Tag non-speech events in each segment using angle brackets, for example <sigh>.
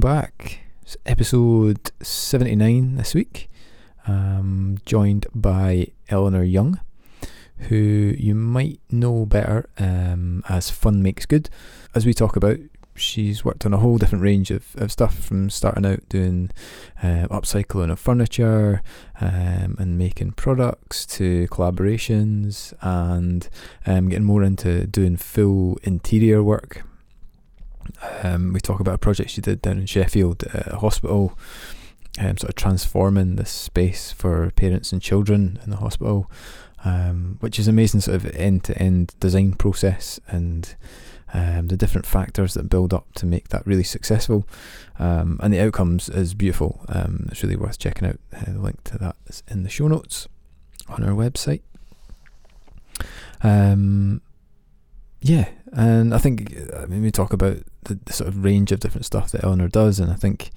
Welcome back. It's episode 79 this week. Um, joined by Eleanor Young, who you might know better um, as Fun Makes Good. As we talk about, she's worked on a whole different range of, of stuff from starting out doing uh, upcycling of furniture um, and making products to collaborations and um, getting more into doing full interior work. Um, we talk about a project she did down in Sheffield a hospital, um, sort of transforming this space for parents and children in the hospital, um, which is amazing sort of end to end design process and um, the different factors that build up to make that really successful. Um, and the outcomes is beautiful. Um, it's really worth checking out. Uh, the link to that is in the show notes on our website. Um, yeah, and I think I mean we talk about the, the sort of range of different stuff that Eleanor does, and I think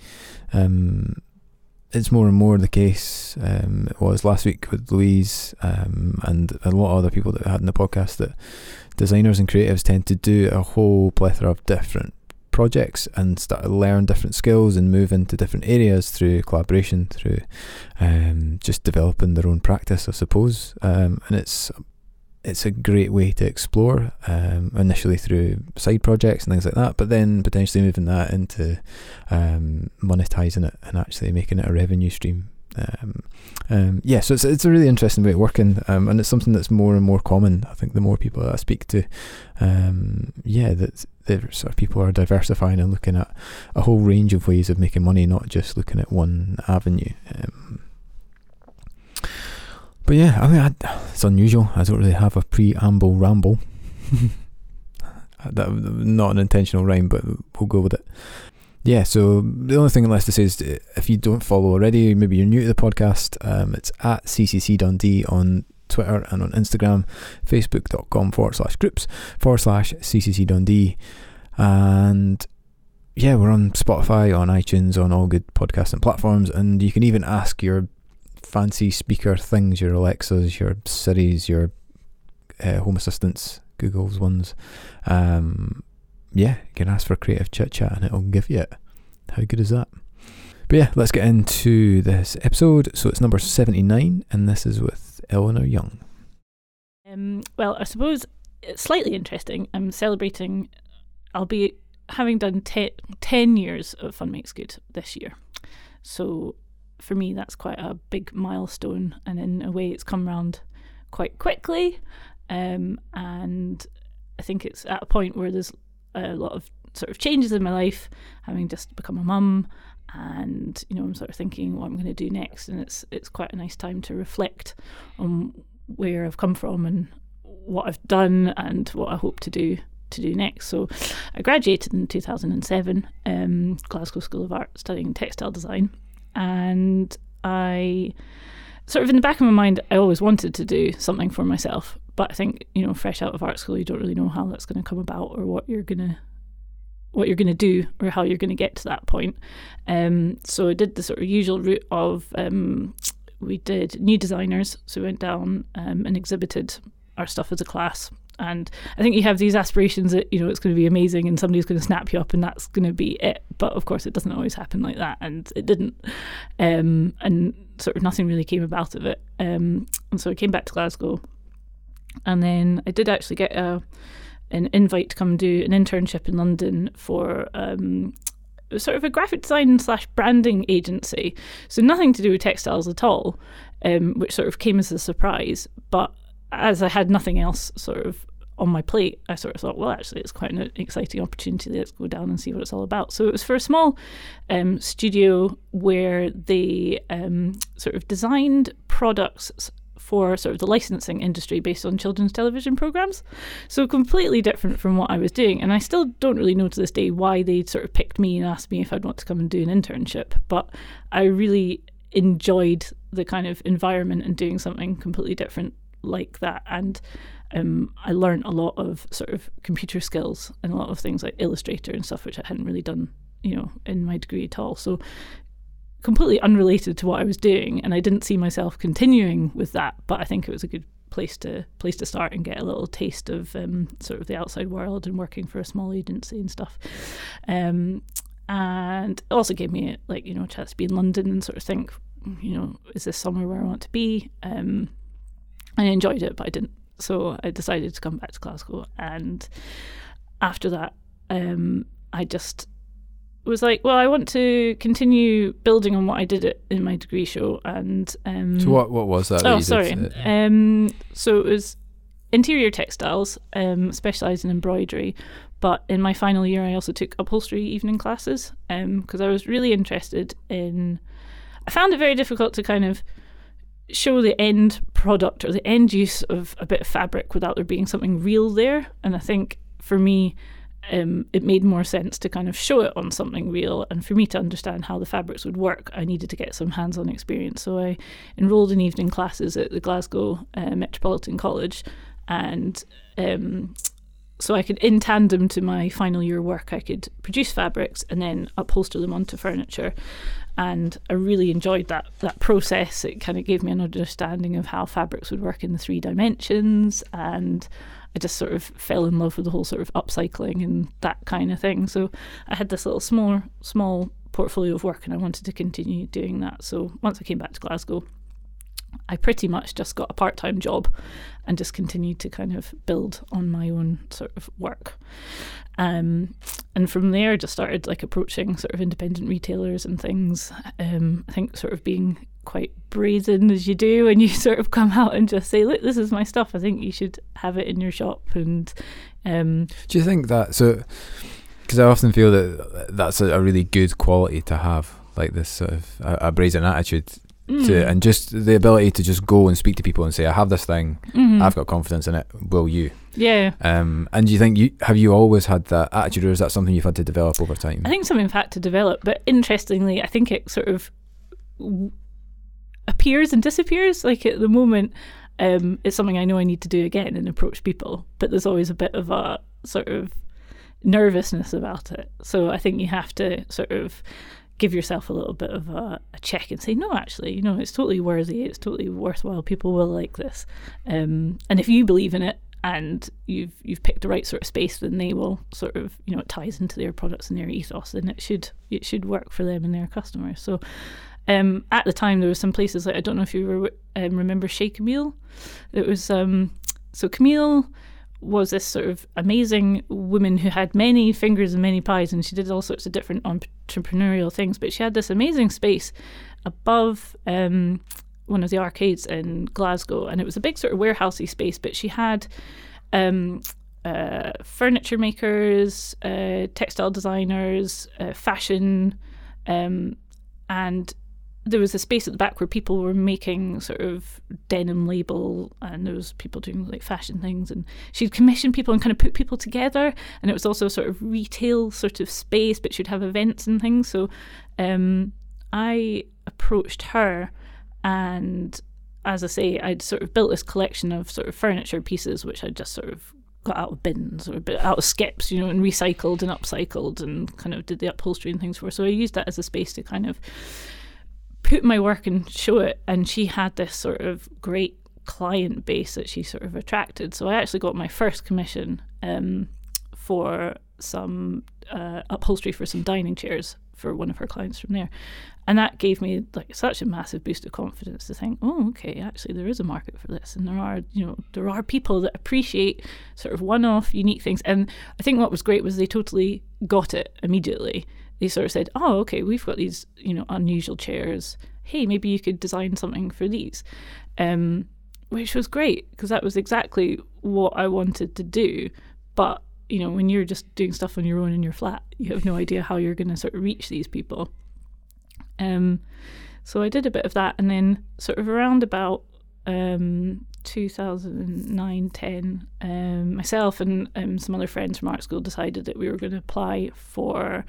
um, it's more and more the case. Um, it was last week with Louise um, and a lot of other people that we had in the podcast that designers and creatives tend to do a whole plethora of different projects and start to learn different skills and move into different areas through collaboration, through um, just developing their own practice, I suppose. Um, and it's it's a great way to explore um, initially through side projects and things like that, but then potentially moving that into um, monetizing it and actually making it a revenue stream. Um, um yeah, so it's it's a really interesting way of working, um, and it's something that's more and more common. I think the more people I speak to, um, yeah, that there sort of people are diversifying and looking at a whole range of ways of making money, not just looking at one avenue. But yeah, I mean, I, it's unusual. I don't really have a preamble ramble. <laughs> that not an intentional rhyme, but we'll go with it. Yeah, so the only thing left to say is if you don't follow already, maybe you're new to the podcast, um, it's at CCC Dundee on Twitter and on Instagram, facebook.com forward slash groups forward slash CCC Dundee. And yeah, we're on Spotify, on iTunes, on all good podcasting platforms, and you can even ask your fancy speaker things, your Alexas, your Siris, your uh, Home Assistants, Google's ones. Um, yeah, you can ask for creative chit chat and it'll give you it. How good is that? But yeah, let's get into this episode. So it's number 79, and this is with Eleanor Young. Um, well, I suppose it's slightly interesting. I'm celebrating, I'll be having done te- 10 years of Fun Makes Good this year. So for me, that's quite a big milestone. And in a way, it's come around quite quickly. Um, and I think it's at a point where there's a lot of sort of changes in my life, having just become a mum, and you know, I'm sort of thinking what I'm going to do next. And it's it's quite a nice time to reflect on where I've come from and what I've done and what I hope to do to do next. So I graduated in 2007, um, Glasgow School of Art, studying textile design and I sort of in the back of my mind, I always wanted to do something for myself. But I think you know, fresh out of art school, you don't really know how that's going to come about or what you're gonna what you're going to do or how you're going to get to that point. Um, so I did the sort of usual route of um, we did new designers, so we went down um, and exhibited our stuff as a class and I think you have these aspirations that you know it's going to be amazing and somebody's going to snap you up and that's going to be it. But of course, it doesn't always happen like that, and it didn't. Um, and sort of nothing really came about of it. Um, and so I came back to Glasgow, and then I did actually get a an invite to come do an internship in London for um, sort of a graphic design slash branding agency. So nothing to do with textiles at all, um, which sort of came as a surprise. But as I had nothing else sort of on my plate, I sort of thought, well, actually, it's quite an exciting opportunity. Let's go down and see what it's all about. So it was for a small um, studio where they um, sort of designed products for sort of the licensing industry based on children's television programs. So completely different from what I was doing. And I still don't really know to this day why they sort of picked me and asked me if I'd want to come and do an internship. But I really enjoyed the kind of environment and doing something completely different like that. And um, I learned a lot of sort of computer skills and a lot of things like Illustrator and stuff, which I hadn't really done, you know, in my degree at all. So completely unrelated to what I was doing, and I didn't see myself continuing with that. But I think it was a good place to place to start and get a little taste of um, sort of the outside world and working for a small agency and stuff. Um, and it also gave me like you know a chance to be in London and sort of think, you know, is this somewhere where I want to be? Um, I enjoyed it, but I didn't. So I decided to come back to Glasgow, and after that, um, I just was like, well, I want to continue building on what I did in my degree show. And um, so, what what was that? Oh, that sorry. Um, so it was interior textiles, um, specialised in embroidery. But in my final year, I also took upholstery evening classes because um, I was really interested in. I found it very difficult to kind of show the end product or the end use of a bit of fabric without there being something real there. And I think for me, um, it made more sense to kind of show it on something real. And for me to understand how the fabrics would work, I needed to get some hands on experience. So I enrolled in evening classes at the Glasgow uh, Metropolitan College. And um, so I could, in tandem to my final year work, I could produce fabrics and then upholster them onto furniture. And I really enjoyed that that process. It kind of gave me an understanding of how fabrics would work in the three dimensions and I just sort of fell in love with the whole sort of upcycling and that kind of thing. So I had this little small small portfolio of work and I wanted to continue doing that. So once I came back to Glasgow, I pretty much just got a part time job and just continued to kind of build on my own sort of work. Um, and from there, just started like approaching sort of independent retailers and things. Um, I think sort of being quite brazen as you do when you <laughs> sort of come out and just say, "Look, this is my stuff. I think you should have it in your shop." And um, do you think that so? Because I often feel that that's a, a, really good quality to have, like this sort of a, a brazen attitude. Mm. To, and just the ability to just go and speak to people and say, "I have this thing. Mm-hmm. I've got confidence in it. Will you?" Yeah. Um, and do you think you have you always had that attitude, or is that something you've had to develop over time? I think something I've had to develop, but interestingly, I think it sort of appears and disappears. Like at the moment, um, it's something I know I need to do again and approach people, but there's always a bit of a sort of nervousness about it. So I think you have to sort of give yourself a little bit of a, a, check and say, no, actually, you know, it's totally worthy, it's totally worthwhile. People will like this, um, and if you believe in it and you've you've picked the right sort of space, then they will sort of you know it ties into their products and their ethos, and it should it should work for them and their customers. So um, at the time, there were some places like I don't know if you um, remember Chez Camille. It was um, so Camille was this sort of amazing woman who had many fingers and many pies, and she did all sorts of different entrepreneurial things. But she had this amazing space above um, one of the arcades in Glasgow, and it was a big sort of warehousey space. But she had um, uh, furniture makers, uh, textile designers, uh, fashion, um, and there was a space at the back where people were making sort of denim label and there was people doing like fashion things and she'd commission people and kind of put people together and it was also a sort of retail sort of space but she'd have events and things so um, i approached her and as i say i'd sort of built this collection of sort of furniture pieces which I'd just sort of got out of bins or out of skips, you know, and recycled and upcycled and kind of did the upholstery and things for. So I used that as a space to kind of put my work and show it. And she had this sort of great client base that she sort of attracted. So I actually got my first commission um, for some uh, upholstery for some dining chairs for one of her clients from there. And that gave me like such a massive boost of confidence to think, oh, okay, actually there is a market for this, and there are, you know, there are people that appreciate sort of one-off, unique things. And I think what was great was they totally got it immediately they sort of said, "Oh, okay, we've got these, you know, unusual chairs. Hey, maybe you could design something for these," um, which was great because that was exactly what I wanted to do. But you know, when you're just doing stuff on your own in your flat, you have no idea how you're going to sort of reach these people. Um, so I did a bit of that, and then sort of around about um, 2009 10, um, myself and um, some other friends from art school decided that we were going to apply for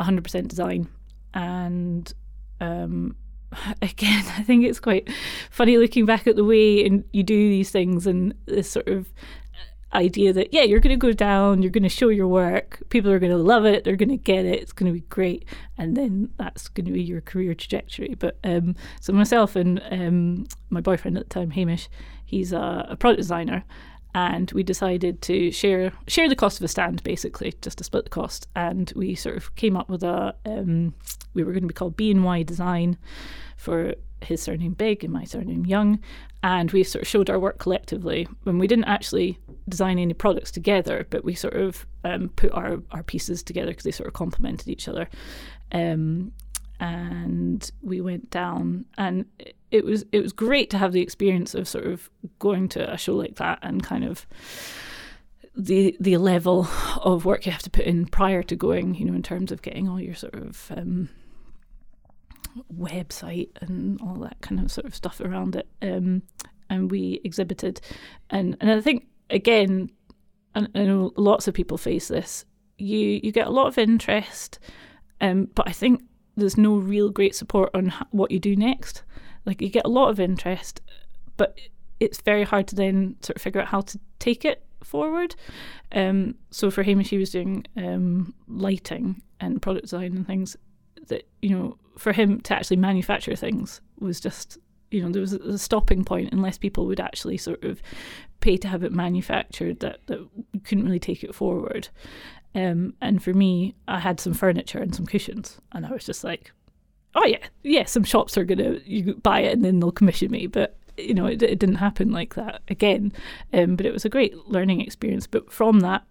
100% design. And um, <laughs> again, I think it's quite funny looking back at the way and you do these things and this sort of idea that yeah you're going to go down you're going to show your work people are going to love it they're going to get it it's going to be great and then that's going to be your career trajectory but um, so myself and um, my boyfriend at the time hamish He's a, a product designer, and we decided to share share the cost of a stand basically just to split the cost. And we sort of came up with a um, we were going to be called B and Y Design for his surname Big and my surname Young. And we sort of showed our work collectively when we didn't actually design any products together but we sort of um, put our, our pieces together because they sort of complemented each other. Um, and we went down and it was it was great to have the experience of sort of going to a show like that and kind of the the level of work you have to put in prior to going you know in terms of getting all your sort of um, website and all that kind of sort of stuff around it. Um, and we exhibited. And and I think again I know lots of people face this you you get a lot of interest um, but I think there's no real great support on what you do next. Like you get a lot of interest, but it's very hard to then sort of figure out how to take it forward. Um, so for Hamish, he was doing um, lighting and product design and things that you know for him to actually manufacture things was just you know there was a stopping point unless people would actually sort of pay to have it manufactured that that couldn't really take it forward um, and for me, I had some furniture and some cushions, and I was just like, "Oh yeah, yeah." Some shops are gonna you buy it and then they'll commission me, but you know, it, it didn't happen like that again. Um, but it was a great learning experience. But from that,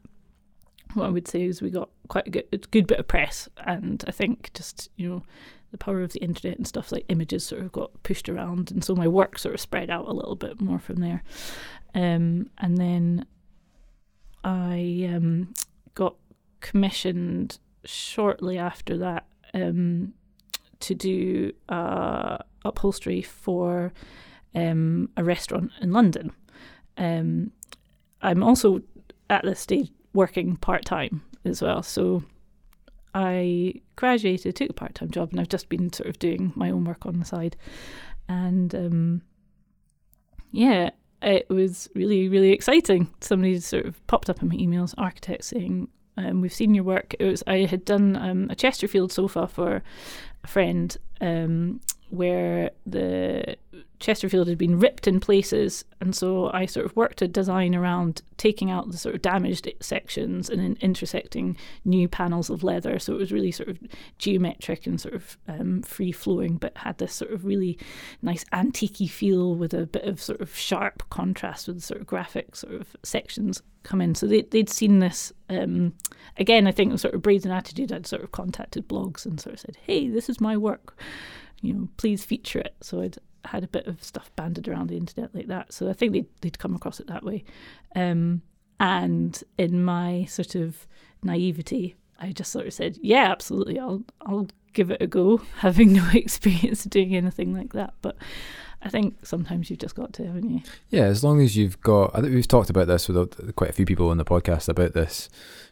what I would say is we got quite a good, a good bit of press, and I think just you know the power of the internet and stuff like images sort of got pushed around, and so my work sort of spread out a little bit more from there. Um, and then I um, got commissioned shortly after that um, to do uh, upholstery for um, a restaurant in London. Um, I'm also at this stage working part time as well. So I graduated, took a part time job, and I've just been sort of doing my own work on the side. And um, yeah, it was really, really exciting. Somebody sort of popped up in my emails, architect saying, um, we've seen your work. It was I had done um, a Chesterfield sofa for a friend um, where the Chesterfield had been ripped in places, and so I sort of worked a design around taking out the sort of damaged sections and then intersecting new panels of leather. So it was really sort of geometric and sort of um, free flowing, but had this sort of really nice antique feel with a bit of sort of sharp contrast with sort of graphic sort of sections come in. So they, they'd seen this. Um, again, I think it was sort of Brazen Attitude. I'd sort of contacted blogs and sort of said, hey, this is my work. You know, please feature it. So I'd had a bit of stuff banded around the internet like that. So I think they'd, they'd come across it that way. Um, and in my sort of naivety, I just sort of said, yeah, absolutely, I'll, I'll give it a go, <laughs> having no <laughs> experience doing anything like that. But I think sometimes you've just got to, haven't you? Yeah, as long as you've got. I think we've talked about this with quite a few people on the podcast about this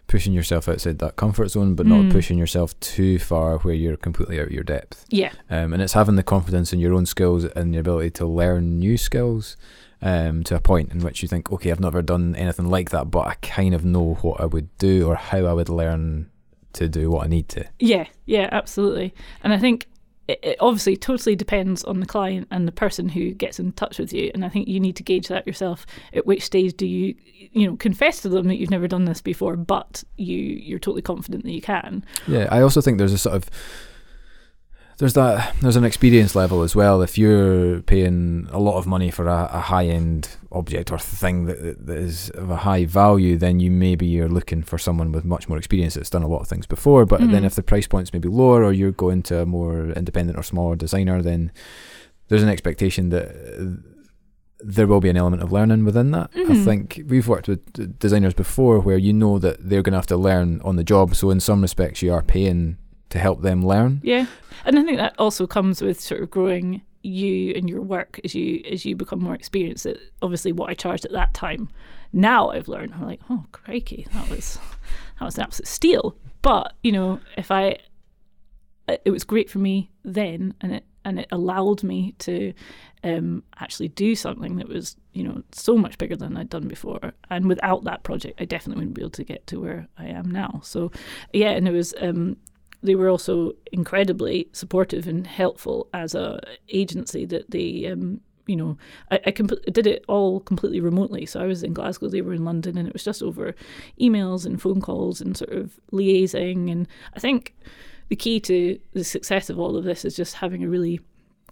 pushing yourself outside that comfort zone, but mm. not pushing yourself too far where you're completely out of your depth. Yeah. Um, and it's having the confidence in your own skills and the ability to learn new skills um, to a point in which you think, okay, I've never done anything like that, but I kind of know what I would do or how I would learn to do what I need to. Yeah, yeah, absolutely. And I think it, obviously totally depends on the client and the person who gets in touch with you and i think you need to gauge that yourself. At which stage do you you know confess to them that you've never done this before but you you're totally confident that you can? Yeah i also think there's a sort of there's that there's an experience level as well. If you're paying a lot of money for a, a high end object or thing that, that is of a high value, then you maybe you're looking for someone with much more experience that's done a lot of things before. But mm-hmm. then if the price point's maybe lower or you're going to a more independent or smaller designer, then there's an expectation that there will be an element of learning within that. Mm-hmm. I think we've worked with designers before where you know that they're going to have to learn on the job. So in some respects, you are paying to help them learn. Yeah, and I think that also comes with sort of growing you and your work as you as you become more experienced. At obviously what I charged at that time, now I've learned. I'm like, oh crikey, that was that was an absolute steal. But you know, if I, it was great for me then, and it and it allowed me to um, actually do something that was you know so much bigger than I'd done before. And without that project, I definitely wouldn't be able to get to where I am now. So yeah, and it was um, they were also incredibly supportive and helpful as a agency that they um, you know, I, I com- did it all completely remotely. So I was in Glasgow, they were in London, and it was just over emails and phone calls and sort of liaising. And I think the key to the success of all of this is just having a really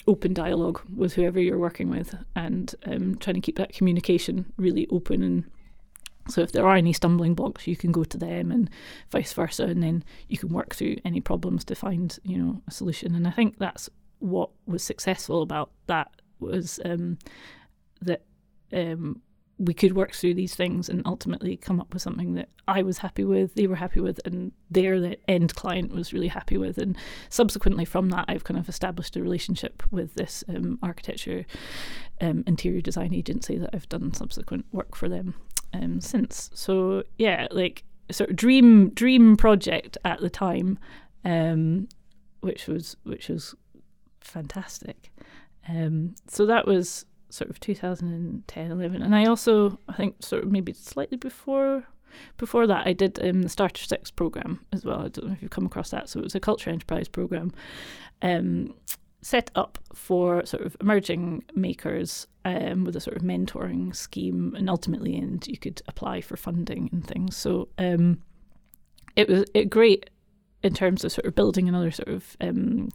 open dialogue with whoever you're working with and um, trying to keep that communication really open and so if there are any stumbling blocks, you can go to them and vice versa, and then you can work through any problems to find you know a solution. And I think that's what was successful about that was um, that um, we could work through these things and ultimately come up with something that I was happy with, they were happy with, and their the end client was really happy with. And subsequently from that, I've kind of established a relationship with this um, architecture um, interior design agency that I've done subsequent work for them um, since. So yeah, like sort of dream dream project at the time, um, which was which was fantastic. Um, so that was sort of 2010, 11, and I also I think sort of maybe slightly before before that I did um, the Starter Six program as well. I don't know if you've come across that. So it was a culture enterprise program. Um, set up for sort of emerging makers um, with a sort of mentoring scheme, and ultimately, and you could apply for funding and things. So um, it was it great in terms of sort of building another sort of um,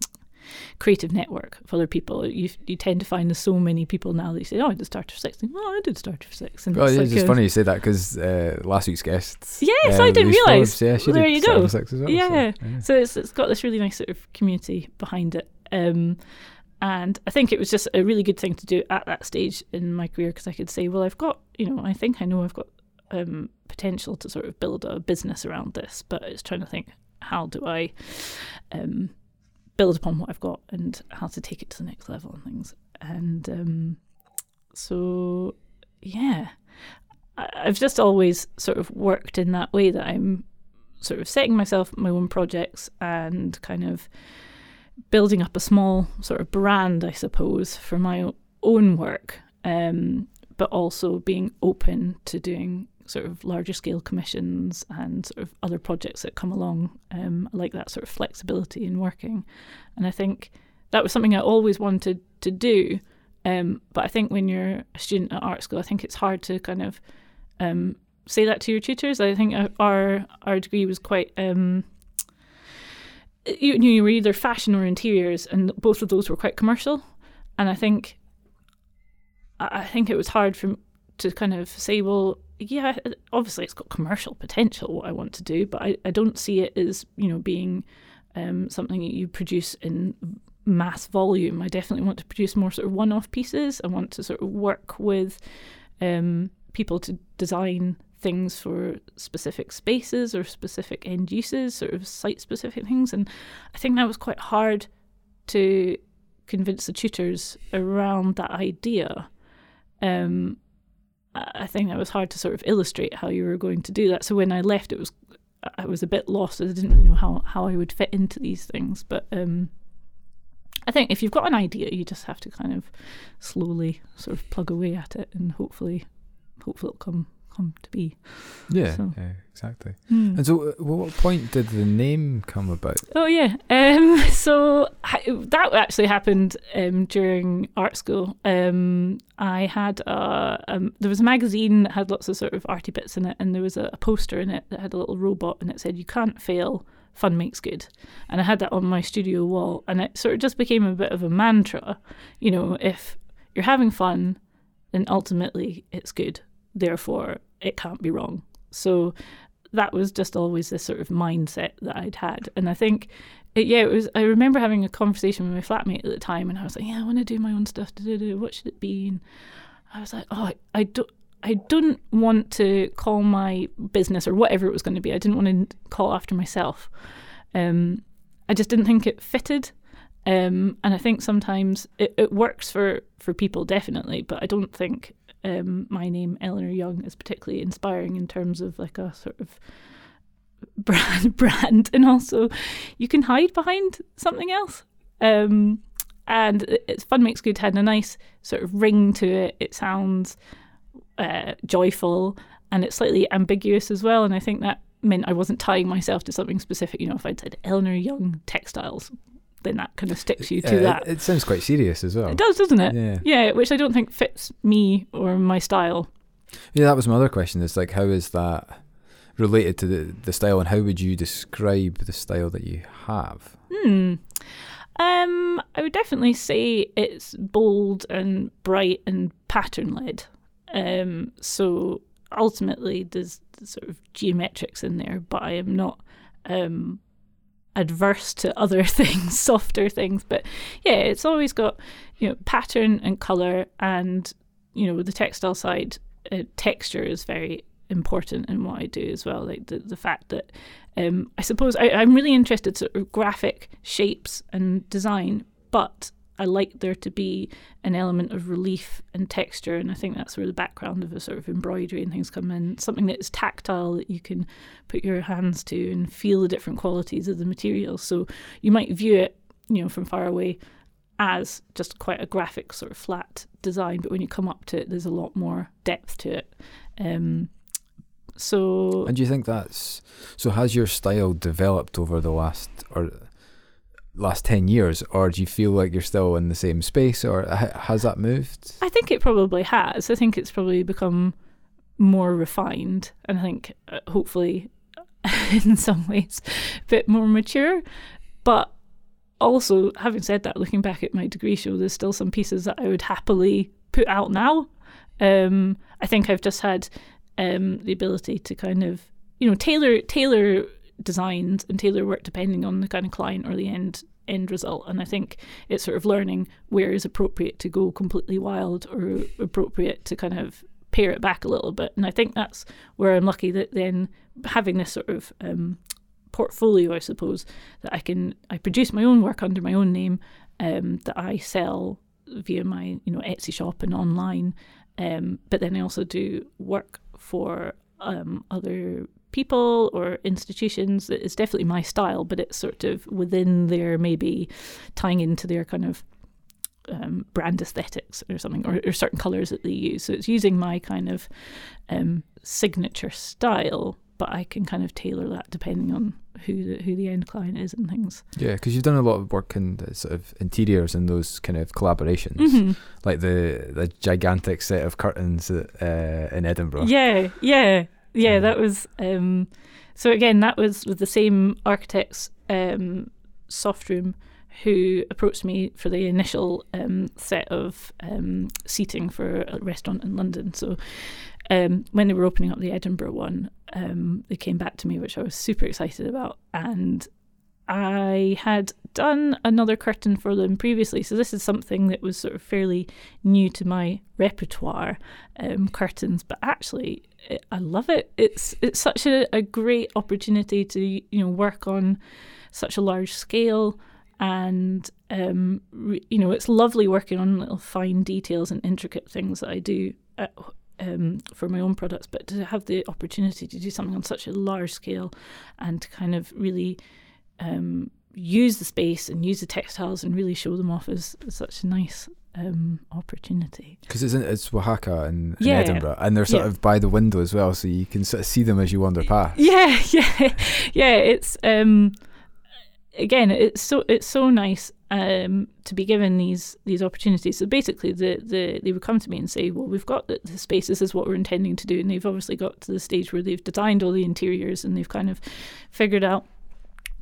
creative network of other people. You you tend to find there's so many people now that you say, "Oh, I did Starter Six." oh, I did Starter Six. And oh, it's, it's like funny you say that because uh, last week's guests. Yes, um, I didn't realise. Yeah, well, there you go. Well, yeah. So, yeah. so it's it's got this really nice sort of community behind it. Um, and I think it was just a really good thing to do at that stage in my career because I could say, well, I've got, you know, I think I know I've got um, potential to sort of build a business around this, but it's trying to think, how do I um, build upon what I've got and how to take it to the next level and things. And um, so, yeah, I've just always sort of worked in that way that I'm sort of setting myself my own projects and kind of building up a small sort of brand, I suppose, for my own work, um, but also being open to doing sort of larger scale commissions and sort of other projects that come along. Um, like that sort of flexibility in working, and I think that was something I always wanted to do. Um, but I think when you're a student at art school, I think it's hard to kind of um, say that to your tutors. I think our our degree was quite um, you, knew you were either fashion or interiors, and both of those were quite commercial. And I think, I think it was hard for to kind of say, well, yeah, obviously it's got commercial potential what I want to do, but I, I don't see it as you know being um, something that you produce in mass volume. I definitely want to produce more sort of one-off pieces. I want to sort of work with um, people to design things for specific spaces or specific end uses, sort of site specific things. And I think that was quite hard to convince the tutors around that idea. Um, I think that was hard to sort of illustrate how you were going to do that. So when I left, it was I was a bit lost. I didn't really know how, how I would fit into these things. But um, I think if you've got an idea, you just have to kind of slowly sort of plug away at it, and hopefully, hopefully it'll come come to be. Yeah, so. yeah, exactly. Mm. And so, uh, what point did the name come about? Oh yeah, um, <laughs> so that actually happened um, during art school. Um, I had a, um, there was a magazine that had lots of sort of arty bits in it, and there was a, a poster in it that had a little robot, and it said, "You can't fail." fun makes good. And I had that on my studio wall, and it sort of just became a bit of a mantra. You know, if you're having fun, then ultimately it's good therefore it can't be wrong. So that was just always this sort of mindset that I'd had. And I think, it, yeah, it was. I remember having a conversation with my flatmate at the time, and I was like, yeah, I want to do my own stuff. What should it be? And I was like, oh, I, don't. I don't want to call my business or whatever it was going to be. I didn't want to call after myself. Um, I just didn't think it fitted. Um, and I think sometimes it, it works for, for people definitely, but I don't think um, my name, Eleanor Young, is particularly inspiring in terms of like a sort of <laughs> brand, brand, and also you can hide behind something else. Um, and it's fun makes good had a nice sort of ring to it. It sounds uh, joyful and it's slightly ambiguous as well. And I think that meant I wasn't tying myself to something specific. You know, if I'd said Eleanor Young textiles, then that kind of sticks you to Yeah, that. It, it sounds quite serious as well. It does, doesn't it? Yeah. Yeah, which I don't think fits me or my style. Yeah, that was my other question. Is like, how is that related to the the style, and how would you describe the style that you have? Hmm. Um, I would definitely say it's bold and bright and pattern led. Um, so ultimately, there's sort of geometrics in there, but I am not um, adverse to other <laughs> things, softer things. But yeah, it's always got you know pattern and color, and you know the textile side, uh, texture is very important in what I do as well. Like the the fact that um, I suppose I, I'm really interested sort of graphic shapes and design, but I like there to be an element of relief and texture, and I think that's where the background of a sort of embroidery and things come in. Something that is tactile that you can put your hands to and feel the different qualities of the material. So you might view it, you know, from far away as just quite a graphic sort of flat design, but when you come up to it, there's a lot more depth to it. Um, so And do you think that's so? Has your style developed over the last or last ten years, or do you feel like you're still in the same space, or has that moved? I think it probably has. I think it's probably become more refined, and I think uh, hopefully, <laughs> in some ways, a bit more mature. But also, having said that, looking back at my degree show, there's still some pieces that I would happily put out now. Um, I think I've just had um, the ability to kind of, you know, tailor tailor designs and tailor work depending on the kind of client or the end end result. And I think it's sort of learning where is appropriate to go completely wild or appropriate to kind of pare it back a little bit. And I think that's where I'm lucky that then having this sort of um, portfolio, I suppose, that I can I produce my own work under my own name um, that I sell via my you know Etsy shop and online. Um, but then I also do work for um, other people or institutions is definitely my style, but it's sort of within their maybe tying into their kind of um, brand aesthetics or something, or, or certain colours that they use. So it's using my kind of um, signature style, but I can kind of tailor that depending on who the, who the end client is and things. Yeah, because you've done a lot of work in the sort of interiors and those kind of collaborations, Mhm. like the the gigantic set of curtains uh, in Edinburgh. Yeah, yeah, yeah. That was um, so again. That was with the same architects, um, Softroom, who approached me for the initial um, set of um, seating for a restaurant in London. So um, when they were opening up the Edinburgh one, um, they came back to me, which I was super excited about, and I had done another curtain for them previously, so this is something that was sort of fairly new to my repertoire, um, curtains. But actually, I love it. It's it's such a, a great opportunity to you know work on such a large scale, and um, re- you know it's lovely working on little fine details and intricate things that I do. At, um, for my own products, but to have the opportunity to do something on such a large scale and to kind of really um, use the space and use the textiles and really show them off is, is such a nice um, opportunity. Because it's in, it's Wahaca in, in Yeah. Edinburgh, and they're sort Yeah. of by the window as well, so you can sort of see them as you wander past. Yeah, <laughs> yeah, yeah. It's um, again, it's so it's so nice um, to be given these these opportunities. So basically, the, the they would come to me and say, "Well, we've got the, the space. This is what we're intending to do." And they've obviously got to the stage where they've designed all the interiors and they've kind of figured out,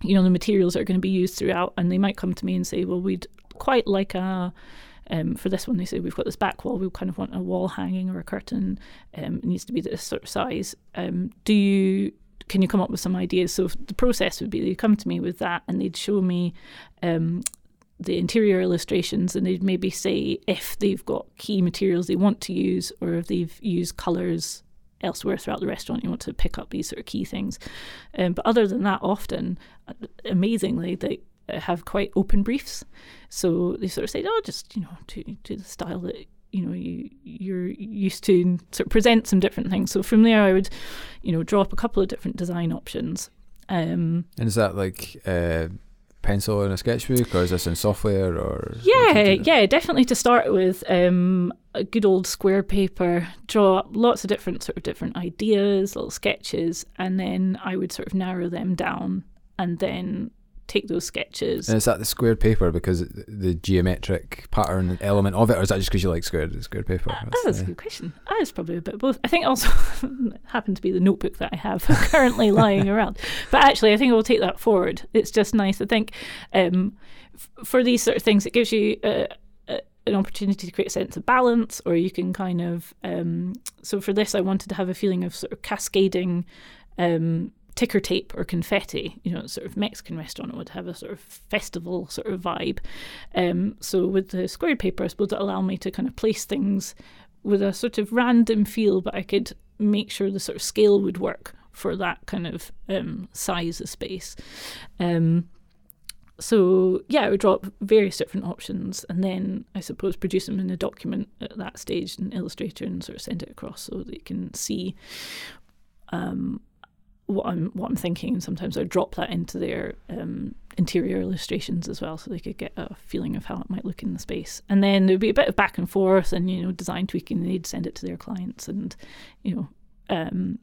you know, the materials that are going to be used throughout. And they might come to me and say, "Well, we'd quite like a." Um, for this one, they say we've got this back wall. We kind of want a wall hanging or a curtain. Um, it needs to be this sort of size. Um, do you can you come up with some ideas? So the process would be they'd come to me with that and they'd show me um, the interior illustrations and they'd maybe say if they've got key materials they want to use or if they've used colours elsewhere throughout the restaurant you want to pick up these sort of key things. Um, but other than that, often, uh, amazingly, they uh, have quite open briefs. So they sort of say, oh, just, you know, to, the style that you know you you're used to sort of present some different things so from there i would you know draw up a couple of different design options um And is that like uh, pencil in a sketchbook, or is this in software, or yeah you do that? yeah definitely to start with um a good old square paper draw up lots of different sort of different ideas little sketches and then i would sort of narrow them down and then take those sketches. And is that the squared paper because the geometric pattern element of it, or is that just because you like squared squared paper? Uh, that's, a good question. That is probably a bit both. I think also <laughs> happened to be the notebook that I have <laughs> currently lying <laughs> around. But actually, I think I will take that forward. It's just nice. I think um, f- for these sort of things, it gives you. Uh, an opportunity to create a sense of balance, or you can kind of. Um, so for this, I wanted to have a feeling of sort of cascading um, ticker tape or confetti. You know, sort of Mexican restaurant would have a sort of festival sort of vibe. Um, so with the squared paper, I suppose it allowed me to kind of place things with a sort of random feel, but I could make sure the sort of scale would work for that kind of um, size of space. Um, so yeah, I would drop various different options, and then I suppose produce them in a document at that stage in Illustrator and sort of send it across so you can see um, what I'm what I'm thinking, and sometimes I drop that into their um, interior illustrations as well, so they could get a feeling of how it might look in the space. And then there'd be a bit of back and forth, and you know, design tweaking. And they'd send it to their clients, and you know, um,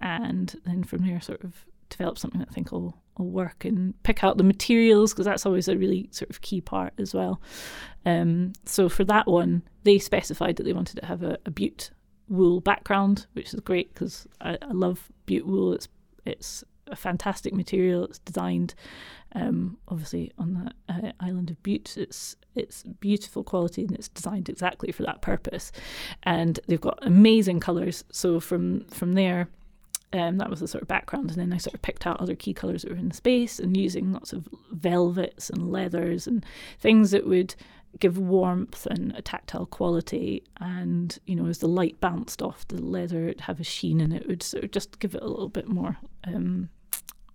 and then from there, sort of develop something that I think will will work, and pick out the materials because that's always a really sort of key part as well. Um, so for that one, they specified that they wanted to have a, a Bute wool background, which is great because I, I love Bute wool. It's it's a fantastic material. It's designed, um, obviously, on the uh, island of Bute. It's it's beautiful quality and it's designed exactly for that purpose. And they've got amazing colours. So from from there, um, that was the sort of background. And then I sort of picked out other key colours that were in the space and using lots of velvets and leathers and things that would give warmth and a tactile quality. And, you know, as the light bounced off the leather, it'd have a sheen and it would sort of just give it a little bit more um,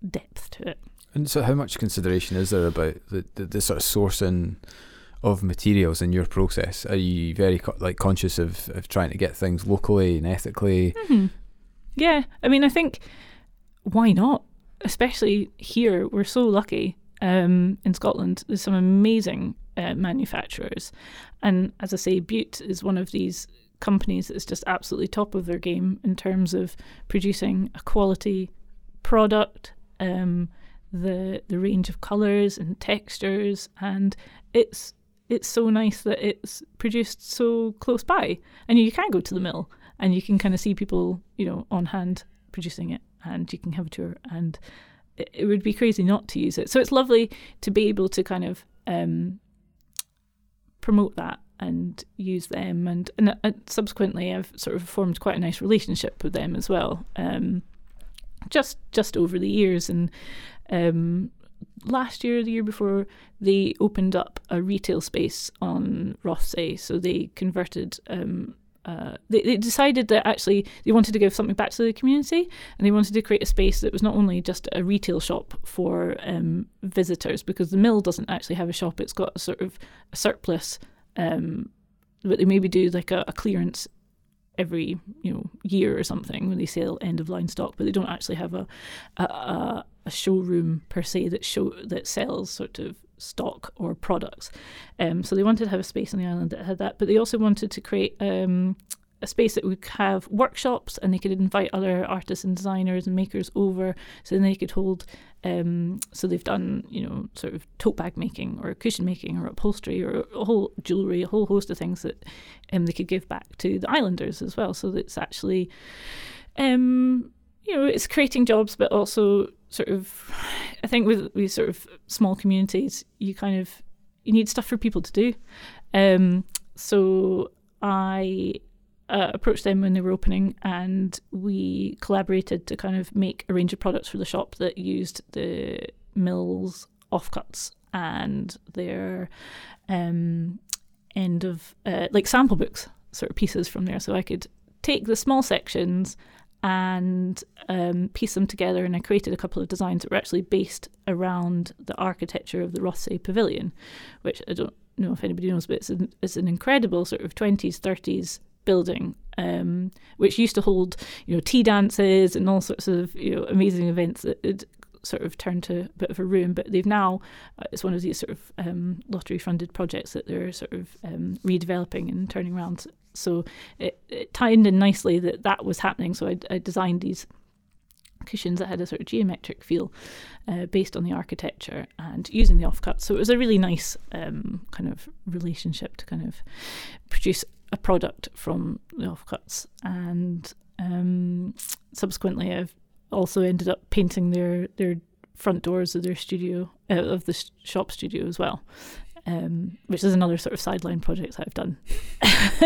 depth to it. And so, how much consideration is there about the, the, the sort of sourcing of materials in your process? Are you very co- like conscious of, of trying to get things locally and ethically? Mm-hmm. Yeah, I mean, I think why not? Especially here, we're so lucky um, in Scotland. There's some amazing uh, manufacturers. And as I say, Bute is one of these companies that's just absolutely top of their game in terms of producing a quality product, um, the the range of colours and textures, and it's it's so nice that it's produced so close by, and you can go to the mill and you can kind of see people, you know, on hand producing it, and you can have a tour, and it, it would be crazy not to use it. So it's lovely to be able to kind of um, promote that and use them and, and, and subsequently I've sort of formed quite a nice relationship with them as well um, just just over the years and um, last year the year before they opened up a retail space on Rothesay. so they converted um, uh, they, they, decided that actually they wanted to give something back to the community and they wanted to create a space that was not only just a retail shop for um, visitors because the mill doesn't actually have a shop it's got a sort of a surplus um, but they maybe do like a, a, clearance every you know year or something when they sell end of line stock but they don't actually have a a, a showroom per se that show that sells sort of stock or products. Um, so they wanted to have a space on the island that had that, but they also wanted to create um, a space that would have workshops and they could invite other artists and designers and makers over so then they could hold um, so they've done you know sort of tote bag making or cushion making or upholstery or a whole jewelry a whole host of things that um, they could give back to the islanders as well so it's actually um, you know it's creating jobs but also sort of I think with with sort of small communities, you kind of you need stuff for people to do. Um, so I uh, approached them when they were opening, and we collaborated to kind of make a range of products for the shop that used the mills offcuts and their um, end of uh, like sample books sort of pieces from there. So I could take the small sections and um, piece them together. And I created a couple of designs that were actually based around the architecture of the Rothesay Pavilion, which I don't know if anybody knows, but it's an, it's an incredible sort of 20s, 30s building, um, which used to hold, you know, tea dances and all sorts of, you know, amazing events that sort of turned to a bit of a ruin. But they've now, uh, it's one of these sort of um, lottery funded projects that they're sort of um, redeveloping and turning around so it, it tied in nicely that that was happening. So I, I designed these cushions that had a sort of geometric feel uh, based on the architecture and using the offcuts. So it was a really nice um, kind of relationship to kind of produce a product from the offcuts. And um, subsequently, I've also ended up painting their their front doors of their studio uh, of the shop studio as well um, which is another sort of sideline project I've done.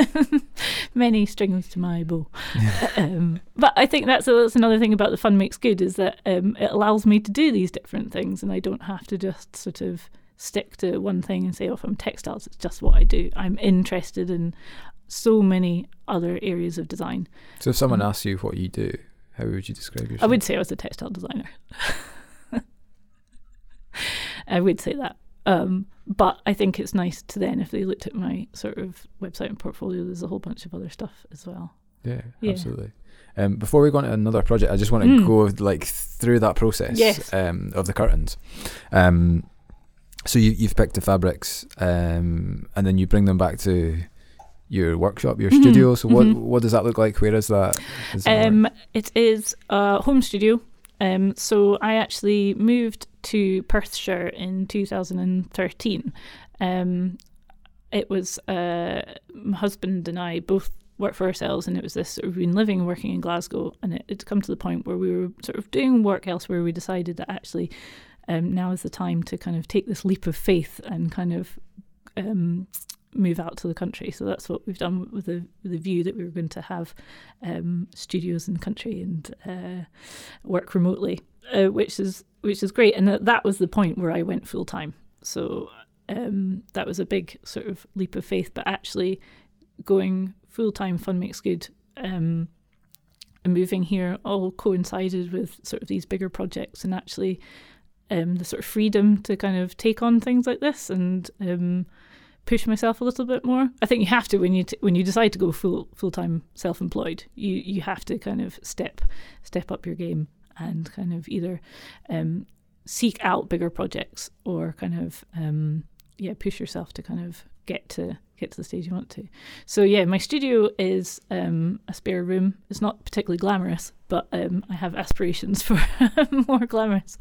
<laughs> Many strings to my bow. <laughs> um, but I think that's, that's another thing about the fun makes good is that um, it allows me to do these different things and I don't have to just sort of stick to one thing and say, oh, I'm textiles, it's just what I do. I'm interested in so many other areas of design. So if someone um, asks you what you do, how would you describe yourself? I would say I was a textile designer. <laughs> I would say that. Um, but I think it's nice to then, if they looked at my sort of website and portfolio, there's a whole bunch of other stuff as well. Yeah, yeah. absolutely. Um, before we go on to another project, I just want to mm. go like through that process yes. um, of the curtains. Um, so you, you've picked the fabrics, um, and then you bring them back to your workshop, your mm-hmm. studio. So what mm-hmm. what does that look like? Where is that? Is that um, it is a home studio. Um, so I actually moved to Perthshire in 2013. Um, it was uh, my husband and I both worked for ourselves, and it was this sort of been living and working in Glasgow, and it had come to the point where we were sort of doing work elsewhere. We decided that actually um, now is the time to kind of take this leap of faith and kind of um, move out to the country. So that's what we've done with the with the view that we were going to have um, studios in the country and uh, work remotely, uh, which is which is great. And that, was the point where I went full time. So um, that was a big sort of leap of faith. But actually, going full time fun makes good. Um, and moving here all coincided with sort of these bigger projects and actually um, the sort of freedom to kind of take on things like this and um, push myself a little bit more. I think you have to when you t- when you decide to go full full time self employed. You you have to kind of step step up your game and kind of either um, seek out bigger projects or kind of um, yeah push yourself to kind of get to get to the stage you want to. So yeah, my studio is um, a spare room. It's not particularly glamorous, but um, I have aspirations <laughs> for more glamorous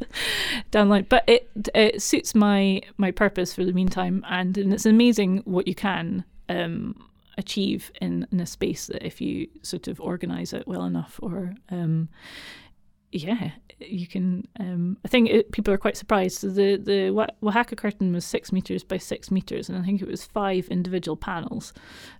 downline. But it it suits my my purpose for the meantime, and, and it's amazing what you can um, achieve in in a space that if you sort of organize it well enough or um, yeah, you can. Um, I think it, people are quite surprised. So the the Wahaca curtain was six meters by six meters, and I think it was five individual panels,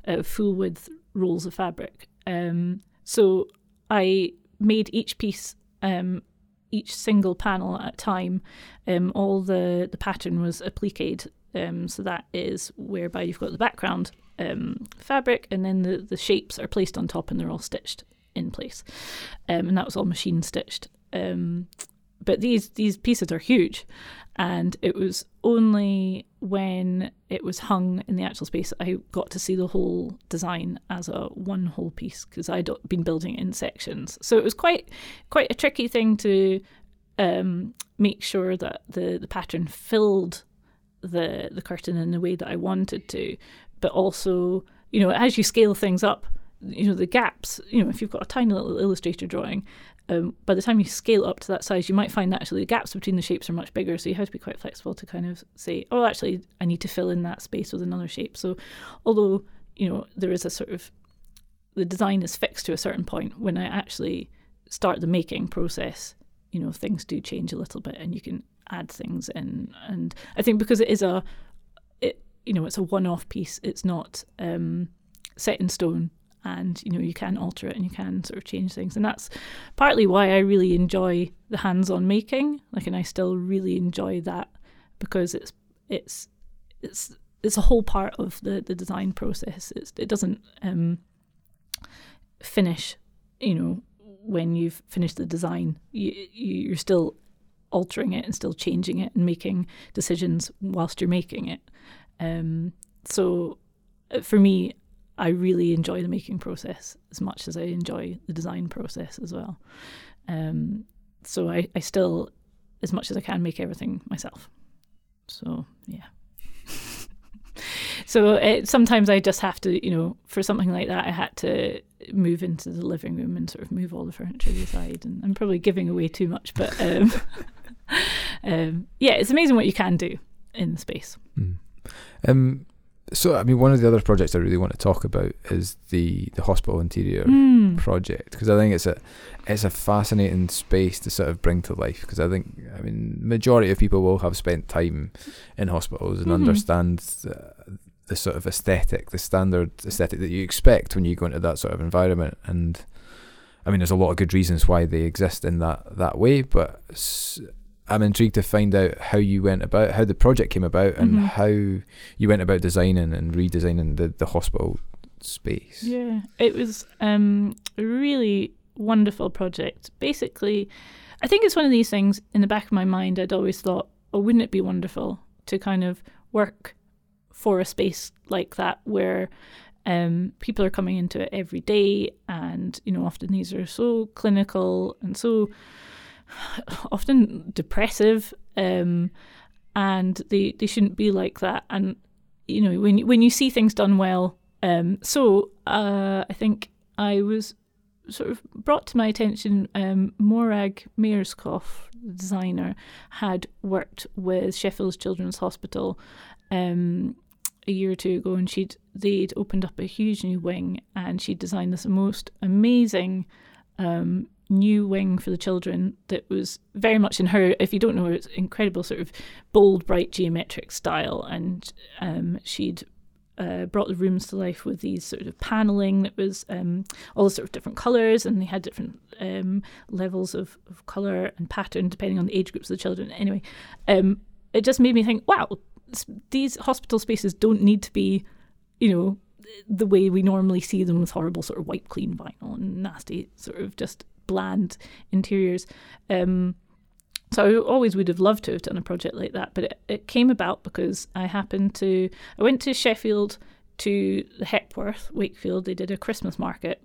uh, full width rolls of fabric. Um, so I made each piece, um, each single panel at a time. Um, all the the pattern was appliqued. Um, so that is whereby you've got the background um, fabric, and then the the shapes are placed on top, and they're all stitched in place, um, and that was all machine stitched. Um, but these these pieces are huge, and it was only when it was hung in the actual space I got to see the whole design as a one whole piece because I'd been building in sections. So it was quite quite a tricky thing to um, make sure that the the pattern filled the the curtain in the way that I wanted to, but also you know as you scale things up you know the gaps you know if you've got a tiny little illustrator drawing um, by the time you scale up to that size you might find actually the gaps between the shapes are much bigger. So you have to be quite flexible to kind of say oh actually i need to fill in that space with another shape. So although you know there is a sort of the design is fixed to a certain point when i actually start the making process you know things do change a little bit and you can add things in. And i think because it is a it you know it's a one-off piece it's not um, set in stone and you know you can alter it and you can sort of change things. And that's partly why I really enjoy the hands-on making like and I still really enjoy that because it's it's it's it's a whole part of the the design process. It's, it doesn't um, finish you know when you've finished the design. You you're still altering it and still changing it and making decisions whilst you're making it. Um, so uh, for me I really enjoy the making process as much as I enjoy the design process as well. Um, so I, I still, as much as I can, make everything myself. So yeah. <laughs> so it, sometimes I just have to, you know, for something like that, I had to move into the living room and sort of move all the furniture aside. And I'm probably giving away too much, but um, <laughs> um, yeah, it's amazing what you can do in the space. Mm. Um, so, I mean, one of the other projects I really want to talk about is the the hospital interior Mm. project because I think it's a it's a fascinating space to sort of bring to life because I think I mean majority of people will have spent time in hospitals and Mhm. understand the, the sort of aesthetic, the standard aesthetic that you expect when you go into that sort of environment and. I mean, there's a lot of good reasons why they exist in that, that way, but I'm intrigued to find out how you went about, how the project came about, and Mhm. how you went about designing and redesigning the, the hospital space. Yeah, it was um, a really wonderful project. Basically, I think it's one of these things in the back of my mind. I'd always thought, oh, wouldn't it be wonderful to kind of work for a space like that where um, people are coming into it every day, and you know, often these are so clinical and so <sighs> often depressive, um, and they they shouldn't be like that. And you know, when when you see things done well, um, so uh, I think I was sort of brought to my attention. Um, Morag Myerscough, designer, had worked with Sheffield's Children's Hospital um, a year or two ago, and she'd they'd opened up a huge new wing, and she designed this most amazing um, new wing for the children that was very much in her. If you don't know her, it's incredible sort of bold, bright geometric style, and um, she'd uh, brought the rooms to life with these sort of paneling that was um, all sort of different colours, and they had different um, levels of, of colour and pattern depending on the age groups of the children. Anyway, um, it just made me think, wow, these hospital spaces don't need to be, you know, the way we normally see them with horrible sort of white clean vinyl and nasty sort of just bland interiors. Um, so I always would have loved to have done a project like that, but it, it came about because I happened to I went to Sheffield to the Hepworth, Wakefield. They did a Christmas market,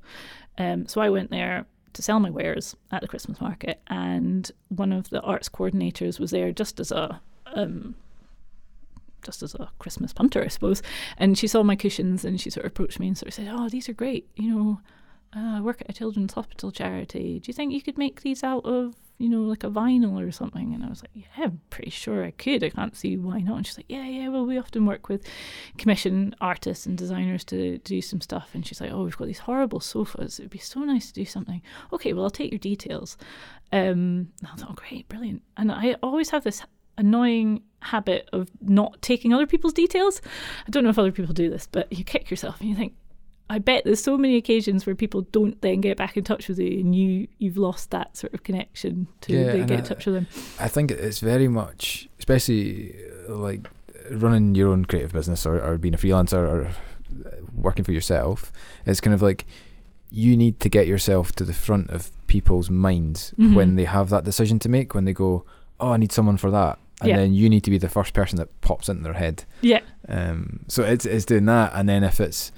um, so I went there to sell my wares at the Christmas market, and one of the arts coordinators was there just as a um, just as a Christmas punter, I suppose. And she saw my cushions and she sort of approached me and sort of said, "Oh, these are great. You know, uh, I work at a children's hospital charity. Do you think you could make these out of, you know, like a vinyl or something?" And I was like, "Yeah, I'm pretty sure I could. I can't see why not." And she's like, "Yeah, yeah. Well, we often work with commission artists and designers to do some stuff." And she's like, "Oh, we've got these horrible sofas. It would be so nice to do something." Okay, well, I'll take your details. Um, I thought, oh, great, brilliant. And I always have this annoying habit of not taking other people's details. I don't know if other people do this, but you kick yourself and you think, I bet there's so many occasions where people don't then get back in touch with you and you you've lost that sort of connection to Yeah, and get in touch with them. I think it's very much, especially uh, like running your own creative business or, or being a freelancer or working for yourself. It's kind of like you need to get yourself to the front of people's minds Mhm. when they have that decision to make. When they go, "Oh, I need someone for that," and Yeah. then you need to be the first person that pops into their head. Yeah. Um, so it's it's doing that, and then if it's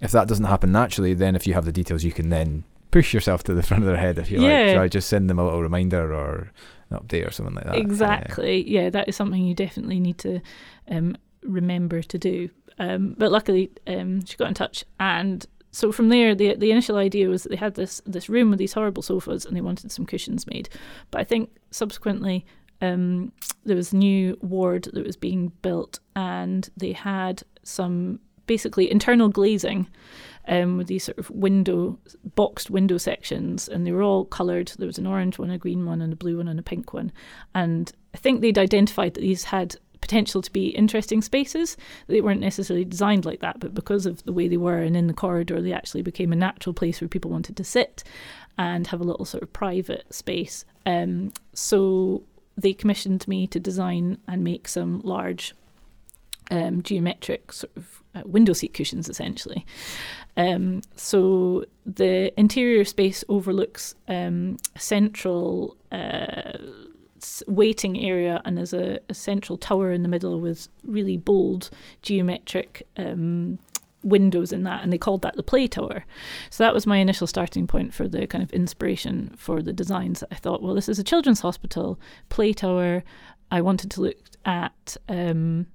if that doesn't happen naturally, then if you have the details, you can then push yourself to the <laughs> front of their head if you like. Yeah. So I just send them a little reminder or an update or something like that. Exactly. Yeah, that is something you definitely need to um, remember to do. Um, but luckily, um, she got in touch, and so from there, the the initial idea was that they had this this room with these horrible sofas, and they wanted some cushions made. But I think subsequently. Um, there was a new ward that was being built, and they had some basically internal glazing um, with these sort of window boxed window sections, and they were all coloured. There was an orange one, a green one, and a blue one, and a pink one. And I think they'd identified that these had potential to be interesting spaces. They weren't necessarily designed like that, but because of the way they were and in the corridor, they actually became a natural place where people wanted to sit and have a little sort of private space. Um, so they commissioned me to design and make some large um, geometric sort of uh, window seat cushions, essentially. Um, so the interior space overlooks um, a central uh, waiting area, and there's a, a central tower in the middle with really bold geometric um, windows in that, and they called that the play tower. So that was my initial starting point for the kind of inspiration for the designs. I thought, well, this is a children's hospital, play tower. I wanted to look at um,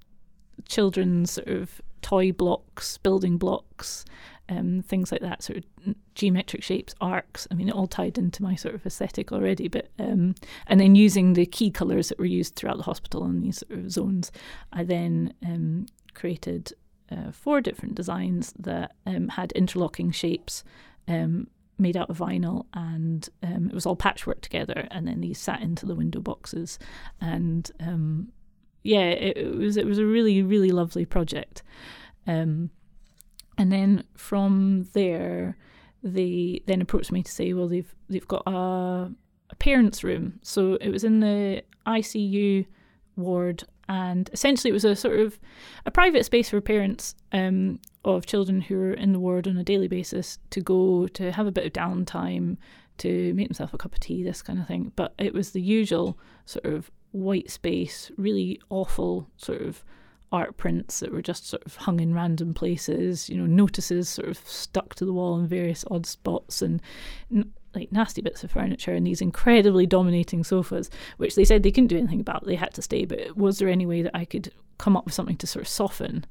children's sort of toy blocks, building blocks, um, things like that, sort of geometric shapes, arcs. I mean, it all tied into my sort of aesthetic already. But um, and then using the key colours that were used throughout the hospital in these sort of zones, I then um, created uh, four different designs that um, had interlocking shapes. Um, made out of vinyl and um, it was all patchwork together and then these sat into the window boxes and yeah it, was it was a really really lovely project um, and then from there, they then approached me to say, well, they've they've got a, a parents' room. So it was in the ICU ward, and essentially it was a sort of a private space for parents um, of children who are in the ward on a daily basis to go to have a bit of downtime, to make themselves a cup of tea, this kind of thing. But it was the usual sort of white space, really awful sort of art prints that were just sort of hung in random places, you know, notices sort of stuck to the wall in various odd spots and n- like nasty bits of furniture and these incredibly dominating sofas, which they said they couldn't do anything about. They had to stay. But was there any way that I could come up with something to sort of soften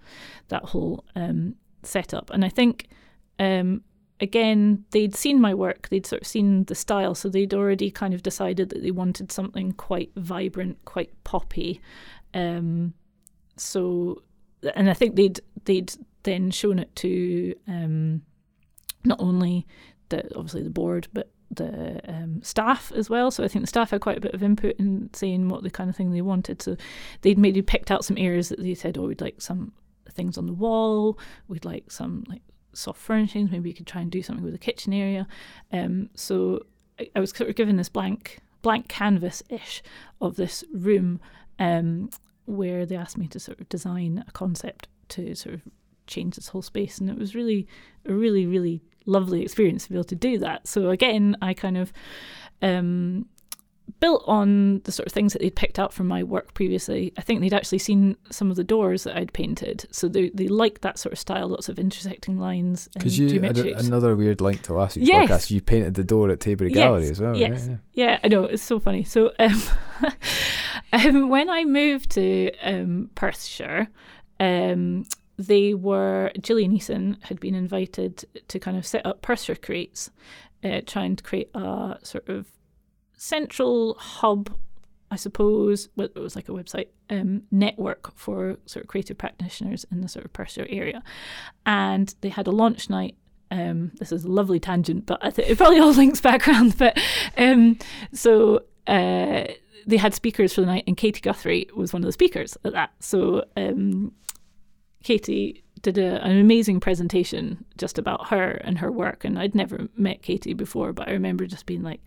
that whole um, setup? And I think. Um, again, they'd seen my work, they'd sort of seen the style, so they'd already kind of decided that they wanted something quite vibrant, quite poppy. Um, so, and I think they'd they'd then shown it to um, not only the obviously the board, but the um, staff as well. So I think the staff had quite a bit of input in saying what the kind of thing they wanted. So they'd maybe picked out some areas that they said, oh, we'd like some things on the wall, we'd like some like soft furnishings. Maybe you could try and do something with the kitchen area. Um, so I, I, was sort of given this blank blank canvas ish of this room. Um, where they asked me to sort of design a concept to sort of change this whole space. And it was really a really, really lovely experience to be able to do that. So again, I kind of um, built on the sort of things that they'd picked up from my work previously. I think they'd actually seen some of the doors that I'd painted, so they they liked that sort of style, lots of intersecting lines. Because you had another weird link to last week's yes. podcast. You painted the door at Taybury yes. Gallery as well. Yes, right? yeah. yeah, I know it's so funny. So <laughs> um, um, when I moved to um, Perthshire, um, they were Gillian Eason had been invited to kind of set up Perthshire Creates, uh, trying to create a sort of central hub, I suppose, it was like a website um, network for sort of creative practitioners in the sort of Perthshire area, and they had a launch night um, this is a lovely tangent, but I think it probably all <laughs> links back around. But um, so uh, they had speakers for the night, and Katie Guthrie was one of the speakers at that. So um, Katie did a, an amazing presentation just about her and her work, and I'd never met Katie before, but I remember just being like,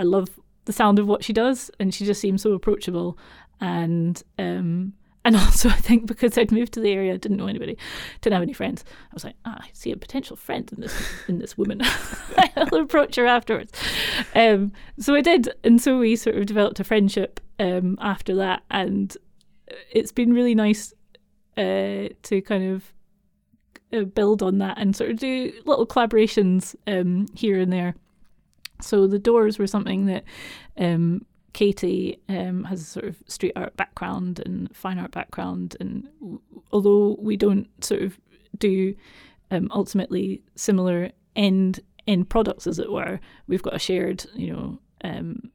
I love the sound of what she does, and she just seems so approachable. And um, and <laughs> also, I think because I'd moved to the area, didn't know anybody, didn't have any friends. I was like, ah, I see a potential friend in this in this woman. <laughs> I'll approach her afterwards. Um, so I did, and so we sort of developed a friendship um, after that, and it's been really nice uh, to kind of uh, build on that and sort of do little collaborations um, here and there. So the doors were something that um, Katie um, has a sort of street art background and fine art background, and w- although we don't sort of do um, ultimately similar end end products, as it were, we've got a shared, you know, um,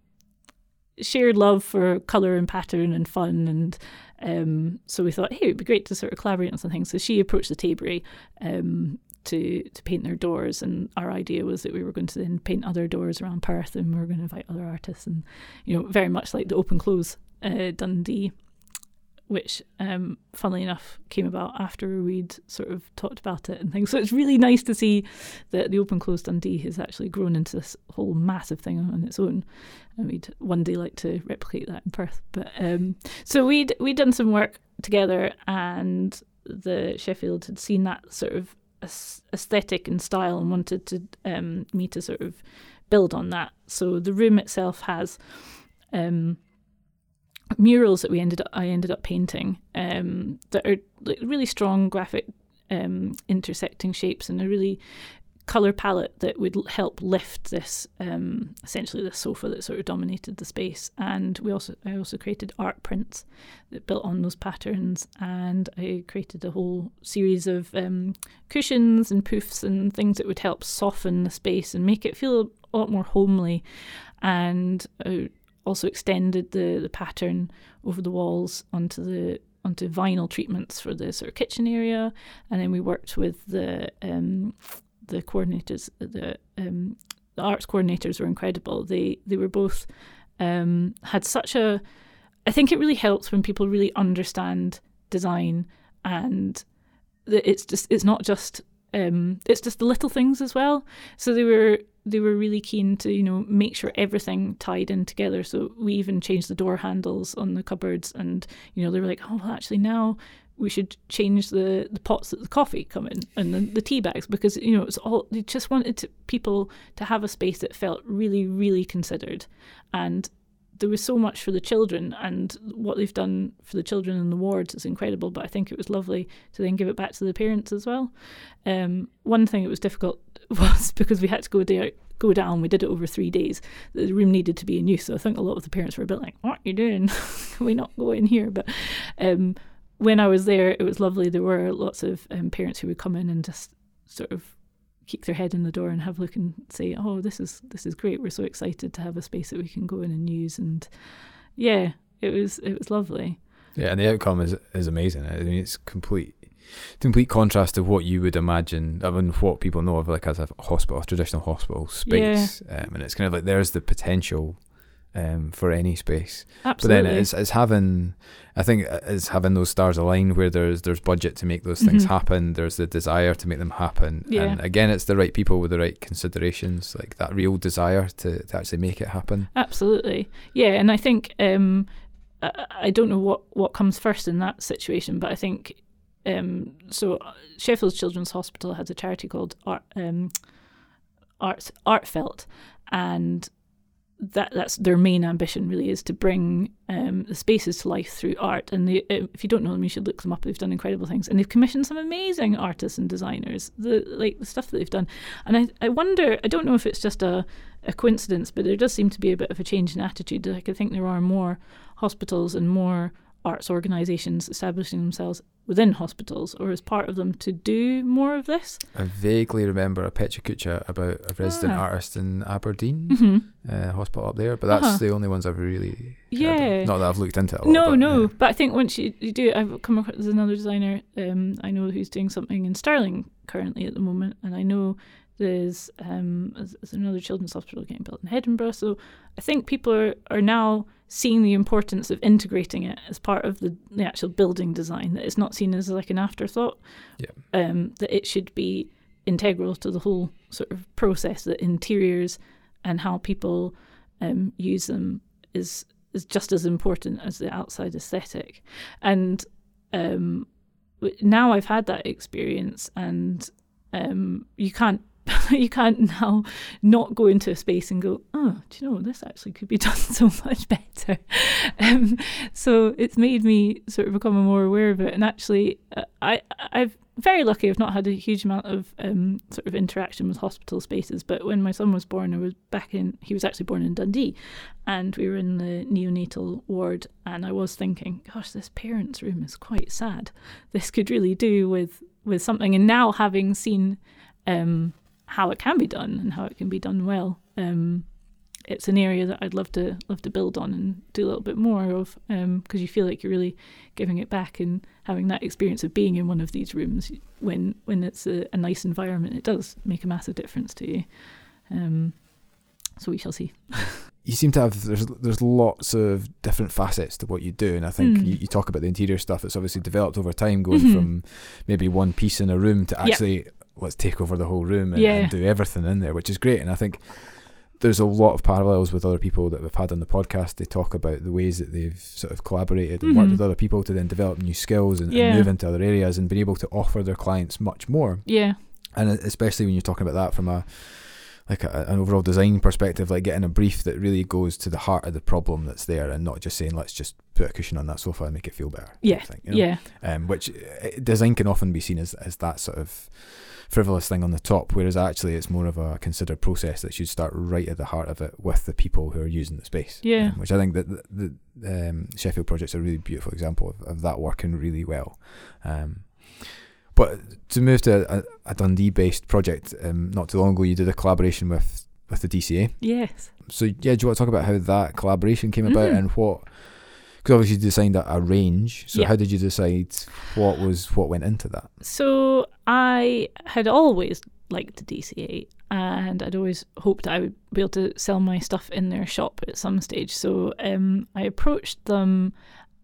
shared love for color and pattern and fun, and um, so we thought, hey, it'd be great to sort of collaborate on something. So she approached the Taybury um, to to paint their doors, and our idea was that we were going to then paint other doors around Perth, and we were going to invite other artists, and you know, very much like the open close uh, Dundee, which, um, funnily enough, came about after we'd sort of talked about it and things. So it's really nice to see that the open close Dundee has actually grown into this whole massive thing on its own, and we'd one day like to replicate that in Perth. But um, so we'd we'd done some work together, and the Sheffield had seen that sort of aesthetic and style and wanted to um, me to sort of build on that. So the room itself has um, murals that we ended up I ended up painting um, that are really strong graphic um, intersecting shapes and a really color palette that would help lift this um, essentially this sofa that sort of dominated the space. And we also I also created art prints that built on those patterns, and I created a whole series of um, cushions and poofs and things that would help soften the space and make it feel a lot more homely. And I also extended the the pattern over the walls onto the onto vinyl treatments for the sort of kitchen area, and then we worked with the um, the coordinators, the um, the arts coordinators were incredible. They they were both um, had such a. I think it really helps when people really understand design and that it's just it's not just um, it's just the little things as well. So they were they were really keen to you know make sure everything tied in together. So we even changed the door handles on the cupboards, and you know they were like, oh well, actually now we should change the, the pots that the coffee come in and the, the tea bags because you know it's all they just wanted to, people to have a space that felt really really considered. And there was so much for the children and what they've done for the children in the wards is incredible but i think it was lovely to then give it back to the parents as well. Um, one thing that was difficult <laughs> was because we had to go there go down we did it over three days the room needed to be in use. So i think a lot of the parents were a bit like what are you doing? <laughs> Can we not go in here? But um, when I was there, it was lovely. There were lots of um, parents who would come in and just sort of kick their head in the door and have a look and say, "Oh, this is this is great. We're so excited to have a space that we can go in and use." And yeah, it was it was lovely. Yeah, and the outcome is is amazing. I mean, it's complete complete contrast to what you would imagine. I mean, what people know of like as a hospital, a traditional hospital space, yeah. um, and it's kind of like there's the potential um, for any space. Absolutely. But then it's, it's having, I think it's having those stars aligned where there's there's budget to make those things Mhm. happen. There's the desire to make them happen. Yeah. And again, it's the right people with the right considerations, like that real desire to, to actually make it happen. Absolutely. Yeah, and I think um, I, I don't know what, what comes first in that situation, but I think um, so. uh, Sheffield Children's Hospital has a charity called Art um, Art Artfelt, and that that's their main ambition really is to bring um, the spaces to life through art. And they, uh, if you don't know them, you should look them up. They've done incredible things, and they've commissioned some amazing artists and designers. The like the stuff that they've done, and I I wonder. I don't know if it's just a a coincidence, but there does seem to be a bit of a change in attitude. Like I think there are more hospitals and more arts organisations establishing themselves within hospitals or as part of them to do more of this. I vaguely remember a Pecha Kucha about a resident Ah. artist in Aberdeen hmm uh, hospital up there, but that's Uh-huh. the only ones I've really. Yeah. Not that I've looked into it a lot. No, but, no, yeah. but I think once you, you do it, I've come across another designer um, I know who's doing something in Stirling currently at the moment, and I know there's um, there's another children's hospital getting built in Edinburgh. So I think people are, are now seeing the importance of integrating it as part of the, the actual building design. That it's not seen as like an afterthought. Yeah. Um, that it should be integral to the whole sort of process. That interiors and how people um, use them is is just as important as the outside aesthetic. And um, now I've had that experience, and um, you can't <laughs> you can't now not go into a space and go, oh, do you know this actually could be <laughs> done so much better. <laughs> Um, so it's made me sort of become more aware of it, and actually, uh, I I've very lucky. I've not had a huge amount of um, sort of interaction with hospital spaces, but when my son was born, I was back in. He was actually born in Dundee, and we were in the neonatal ward, and I was thinking, gosh, this parents' room is quite sad. This could really do with with something. And now having seen um, how it can be done and how it can be done well, um, it's an area that I'd love to love to build on and do a little bit more of because you feel like you're really giving it back and having that experience of being in one of these rooms when when it's a, a nice environment. It does make a massive difference to you. Um, so we shall see. <laughs> you seem to have there's there's lots of different facets to what you do, and I think Mm. you, you talk about the interior stuff. It's obviously developed over time, going Mhm. from maybe one piece in a room to actually let's take over the whole room and, Yeah. and do everything in there, which is great. And I think there's a lot of parallels with other people that we've had on the podcast. They talk about the ways that they've sort of collaborated and worked Mhm. with other people to then develop new skills and, Yeah. and move into other areas and be able to offer their clients much more Yeah. and especially when you're talking about that from a like a, an overall design perspective, like getting a brief that really goes to the heart of the problem that's there, and not just saying let's just put a cushion on that sofa and make it feel better. Yeah, thing, you know? yeah, Um, which uh, design can often be seen as as that sort of frivolous thing on the top, whereas actually it's more of a considered process that should start right at the heart of it with the people who are using the space. Yeah. Um, which I think that the, the um, Sheffield project's a really beautiful example of, of that working really well. Um, but to move to a, a Dundee based project, um, not too long ago, you did a collaboration with, with the DCA. yes. So, yeah, do you want to talk about how that collaboration came about Mhm. and what? Because obviously you designed a, a range. So, Yeah. how did you decide what was what went into that? So I had always liked the DCA and I'd always hoped I would be able to sell my stuff in their shop at some stage. So um, I approached them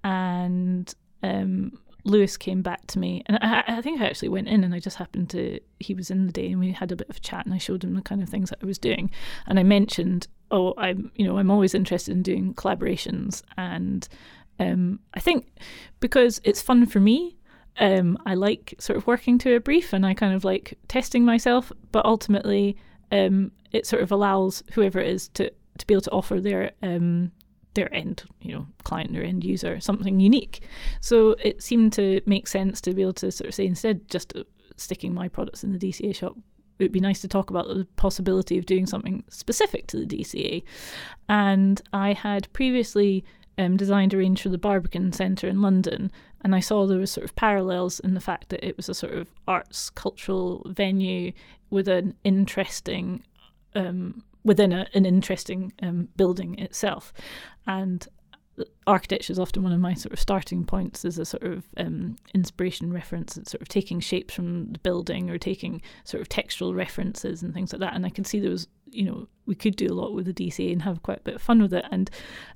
and um, Lewis came back to me. And I, I think I actually went in and I just happened to, he was in the day and we had a bit of a chat and I showed him the kind of things that I was doing. And I mentioned, oh, I'm, you know, I'm always interested in doing collaborations. And um, I think because it's fun for me, um, I like sort of working to a brief and I kind of like testing myself, but ultimately um, it sort of allows whoever it is to, to be able to offer their um, their end, you know, client or end user something unique. So it seemed to make sense to be able to sort of say instead just sticking my products in the DCA shop, it would be nice to talk about the possibility of doing something specific to the DCA. And I had previously um, designed a range for the Barbican Centre in London, and I saw there was sort of parallels in the fact that it was a sort of arts cultural venue with an interesting um, within a, an interesting um, building itself, and architecture is often one of my sort of starting points as a sort of um, inspiration reference and sort of taking shapes from the building or taking sort of textual references and things like that. And I could see there was, you know, we could do a lot with the DCA and have quite a bit of fun with it. And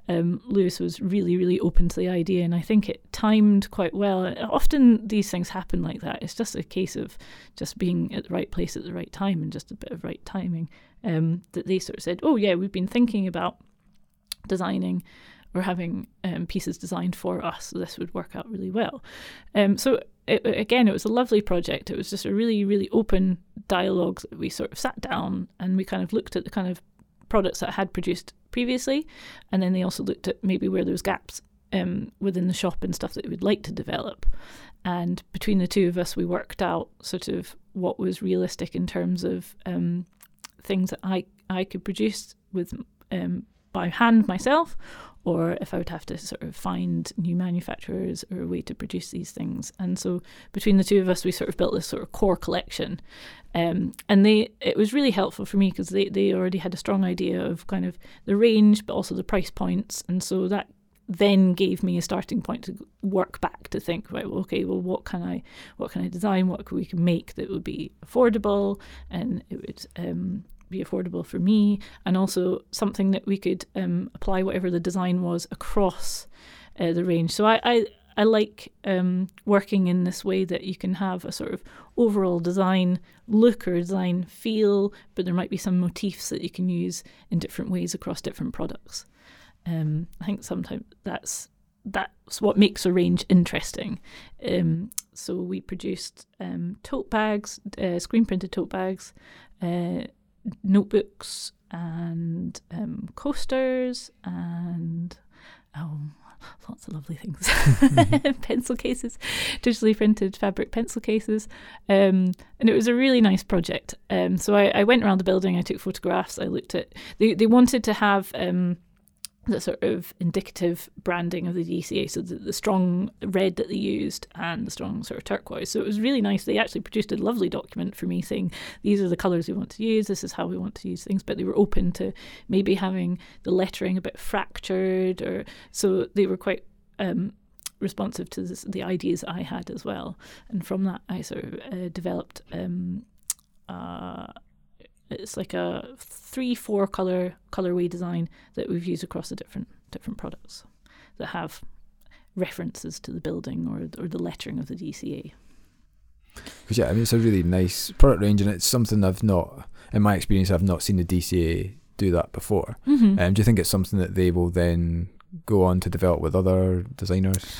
um, Lewis was really, really open to the idea. And I think it timed quite well. Often these things happen like that. It's just a case of just being at the right place at the right time and just a bit of right timing. Um, that they sort of said, oh, yeah, we've been thinking about designing or having um, pieces designed for us. So this would work out really well. Um, so it, again, it was a lovely project. It was just a really, really open dialogue. that We sort of sat down and we kind of looked at the kind of products that I had produced previously, and then they also looked at maybe where there was gaps um, within the shop and stuff that we'd like to develop. And between the two of us, we worked out sort of what was realistic in terms of um, things that I I could produce with um, by hand myself, or if I would have to sort of find new manufacturers or a way to produce these things. And so between the two of us, we sort of built this sort of core collection. Um, and they it was really helpful for me because they, they already had a strong idea of kind of the range, but also the price points. And so that then gave me a starting point to work back to think right well, okay well what can i what can i design what can we can make that would be affordable and it would um, be affordable for me, and also something that we could um, apply whatever the design was across uh, the range. So I, I, I like um, working in this way that you can have a sort of overall design look or design feel, but there might be some motifs that you can use in different ways across different products. Um, I think sometimes that's that's what makes a range interesting. Um, so we produced um, tote bags, uh, screen printed tote bags, uh, notebooks, and um, coasters, and oh, lots of lovely things. <laughs> <laughs> pencil cases, digitally printed fabric pencil cases, um, and it was a really nice project. Um, so I, I, went around the building, I took photographs, I looked at. They they wanted to have. The sort of indicative branding of the DCA, so the, the, strong red that they used and the strong sort of turquoise. So it was really nice. They actually produced a lovely document for me saying these are the colours we want to use, this is how we want to use things. But they were open to maybe having the lettering a bit fractured, or so they were quite. Um, responsive to this, the ideas I had as well, and from that I sort of uh, developed um, uh, it's like a three four color colorway design that we've used across the different different products that have references to the building or or the lettering of the DCA. Because yeah, I mean it's a really nice product range, and it's something I've not, in my experience, I've not seen the DCA do that before. Mm-hmm. Um, do you think it's something that they will then go on to develop with other designers?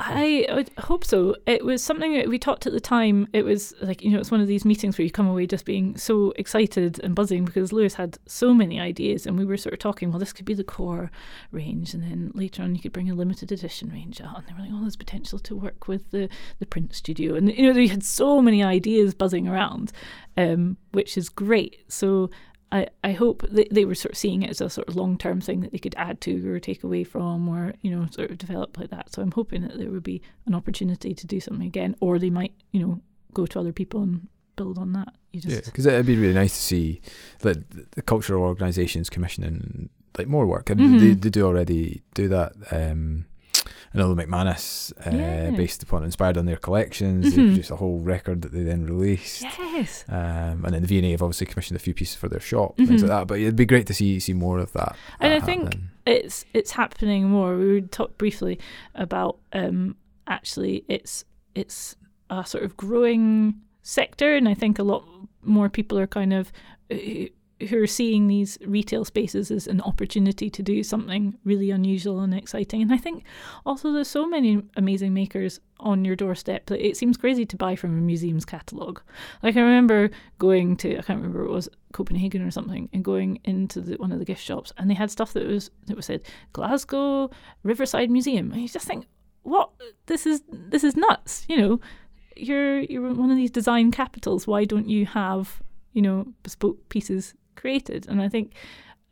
I would hope so. It was something that we talked at the time. It was like, you know, it's one of these meetings where you come away just being so excited and buzzing because Lewis had so many ideas and we were sort of talking, well, this could be the core range and then later on you could bring a limited edition range out and they were like, oh, there's potential to work with the, the print studio. And, you know, they had so many ideas buzzing around, um, which is great. So I, I hope they, they were sort of seeing it as a sort of long term thing that they could add to or take away from or, you know, sort of develop like that. So I'm hoping that there would be an opportunity to do something again, or they might, you know, go to other people and build on that. You just Yeah, because it'd be really nice to see that the cultural organisations commissioning like more work. I mean, they, Mhm. they do already do that. Um, Know McManus, uh, Yeah. based upon inspired on their collections, they Mhm. produced a whole record that they then released. Yes. Um, and then the V&A have obviously commissioned a few pieces for their shop, things Mhm. like that. But it'd be great to see see more of that. And that I think happen. it's it's happening more. We would talk briefly about um, actually it's it's a sort of growing sector, and I think a lot more people are kind of uh, who are seeing these retail spaces as an opportunity to do something really unusual and exciting. And I think also there's so many amazing makers on your doorstep that it seems crazy to buy from a museum's catalogue. Like I remember going to I can't remember it was Copenhagen or something and going into the, one of the gift shops and they had stuff that was that was said Glasgow Riverside Museum and you just think what this is this is nuts you know you're you're one of these design capitals why don't you have you know bespoke pieces created. And I think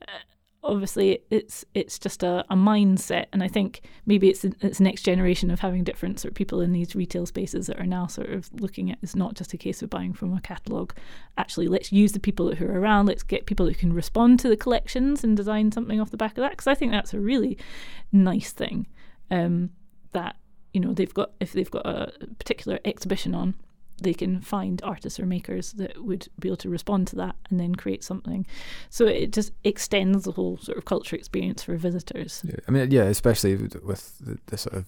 uh, obviously it's it's just a, a mindset. And I think maybe it's it's next generation of having different sort of people in these retail spaces that are now sort of looking at it's not just a case of buying from a catalogue actually let's use the people who are around. Let's get people who can respond to the collections and design something off the back of that. Because I think that's a really nice thing um, that you know they've got if they've got a particular exhibition on they can find artists or makers that would be able to respond to that and then create something. So it just extends the whole sort of culture experience for visitors. Yeah, I mean, yeah, especially with, the, the sort of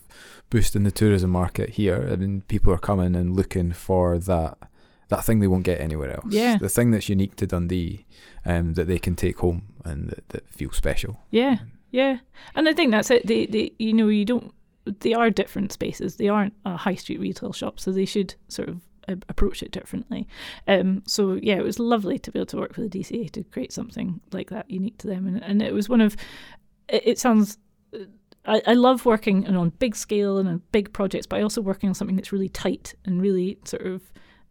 boost in the tourism market here. I mean, people are coming and looking for that that thing they won't get anywhere else. Yeah. the thing that's unique to Dundee, um, that they can take home and that, that feels special. Yeah, yeah, and I think that's it. They, they, you know, you don't. They are different spaces. They aren't a high street retail shop, so they should sort of approach it differently. Um, so yeah, it was lovely to be able to work with the DCA to create something like that unique to them, and, and it was one of. It, it sounds. I, I love working on big scale and on big projects, but I also working on something that's really tight and really sort of.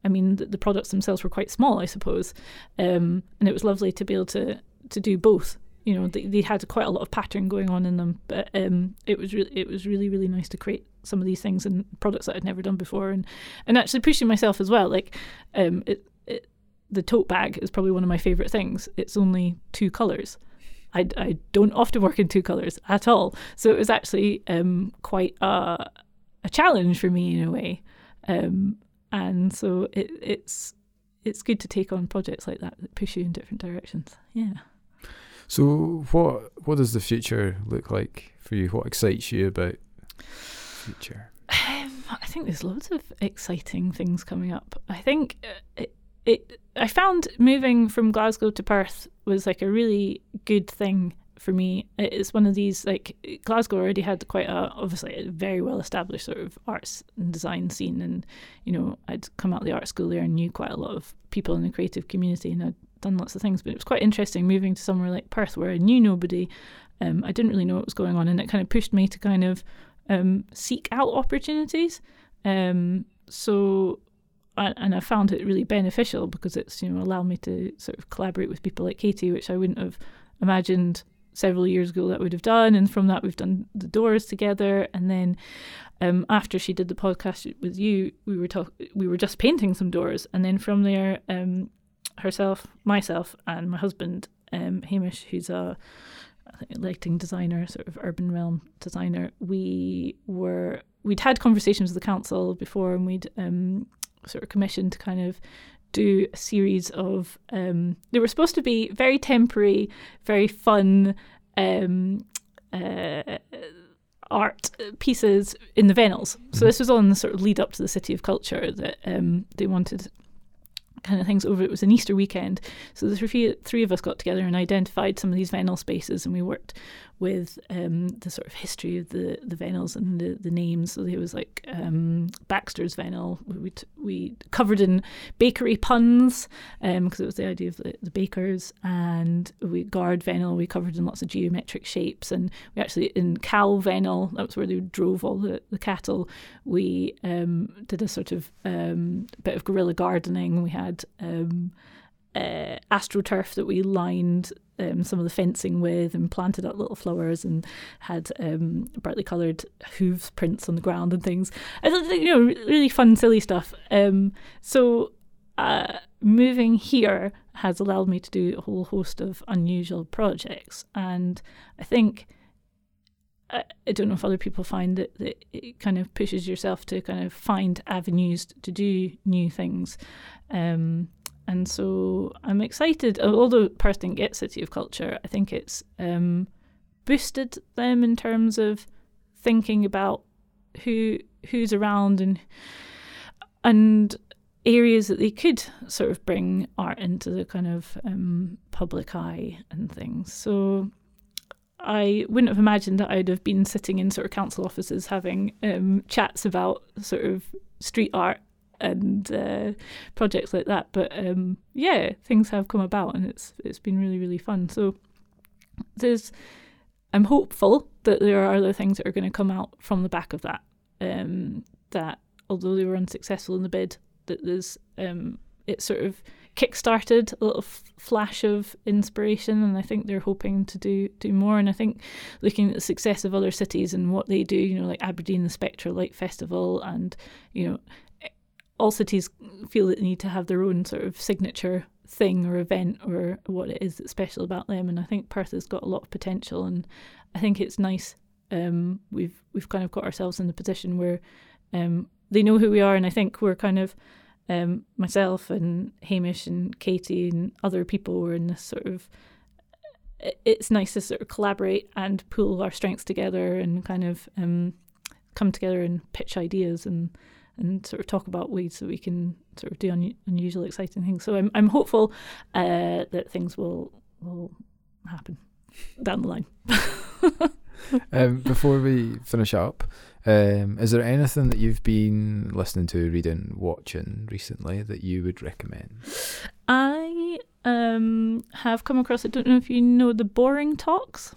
I mean, the, the products themselves were quite small, I suppose, um, and it was lovely to be able to to do both you know they, they had quite a lot of pattern going on in them but um it was really it was really really nice to create some of these things and products that I'd never done before. And and actually pushing myself as well like um it, it the tote bag is probably one of my favorite things. It's only two colors. I, I don't often work in two colors at all. So it was actually um quite a a challenge for me in a way. Um and so it, it's it's good to take on projects like that that push you in different directions. Yeah So, what what does the future look like for you? What excites you about future? Um, I think there's loads of exciting things coming up. I think uh, it, it. I found moving from Glasgow to Perth was like a really good thing for me. It's one of these like Glasgow already had quite a obviously a very well established sort of arts and design scene, and you know I'd come out of the art school there and knew quite a lot of people in the creative community, and I'd done lots of things. But it was quite interesting moving to somewhere like Perth where I knew nobody. Um, I didn't really know what was going on, and it kind of pushed me to kind of um, seek out opportunities. Um, so, and I found it really beneficial because it's you know allowed me to sort of collaborate with people like Katie, which I wouldn't have imagined several years ago that would have done. And from that, we've done the doors together. And then um, after she did the podcast with you, we were talk- we were just painting some doors, and then from there, um, herself, myself, and my husband, um, Hamish, who's a lighting designer, sort of urban realm designer. We were we'd had conversations with the council before, and we'd um, sort of commissioned to kind of do a series of. Um, they were supposed to be very temporary, very fun. Um, uh, art pieces in the Vennels. So this was all in the sort of lead up to the City of Culture that um, they wanted kind of things over. It was an Easter weekend, so the three of us got together and identified some of these Vennel spaces, and we worked with um, the sort of history of the the Vennels and the, the names. So there was like um, Baxter's Vennel. We t- we covered in bakery puns because um, it was the idea of the, the bakers, and we guard Vennel. We covered in lots of geometric shapes, and we actually in Cow Vennel. That was where they drove all the, the cattle. We um, did a sort of um, bit of guerrilla gardening. We had um, uh, astroturf that we lined um, some of the fencing with and planted up little flowers and had um, brightly coloured hooves prints on the ground and things. I thought, you know, really fun, silly stuff. Um, so uh, moving here has allowed me to do a whole host of unusual projects, and I think. I don't know if other people find that, that it kind of pushes yourself to kind of find avenues to do new things. Um, and so I'm excited. Although Perth didn't get City of Culture, I think it's um, boosted them in terms of thinking about who who's around and and areas that they could sort of bring art into the kind of um, public eye and things. So I wouldn't have imagined that I'd have been sitting in sort of council offices having um, chats about sort of street art and uh, projects like that. But um, yeah, things have come about, and it's it's been really really fun. So there's, I'm hopeful that there are other things that are going to come out from the back of that. Um, that although they were unsuccessful in the bid, that there's um, it sort of kickstarted a little f- flash of inspiration, and I think they're hoping to do do more. And I think looking at the success of other cities and what they do, you know, like Aberdeen, the Spectra Light Festival, and you know, all cities feel that they need to have their own sort of signature thing or event or what it is that's special about them. And I think Perth has got a lot of potential, and I think it's nice. Um, we've we've kind of got ourselves in the position where um, they know who we are, and I think we're kind of um, myself and Hamish and Katie and other people were in this sort of. It's nice to sort of collaborate and pull our strengths together and kind of um, come together and pitch ideas and and sort of talk about ways that we can sort of do un- unusual, exciting things. So I'm I'm hopeful uh, that things will will happen down the line. <laughs> um, before we finish up, um, is there anything that you've been listening to, reading, watching recently that you would recommend? I um, have come across. I don't know if you know the Boring Talks.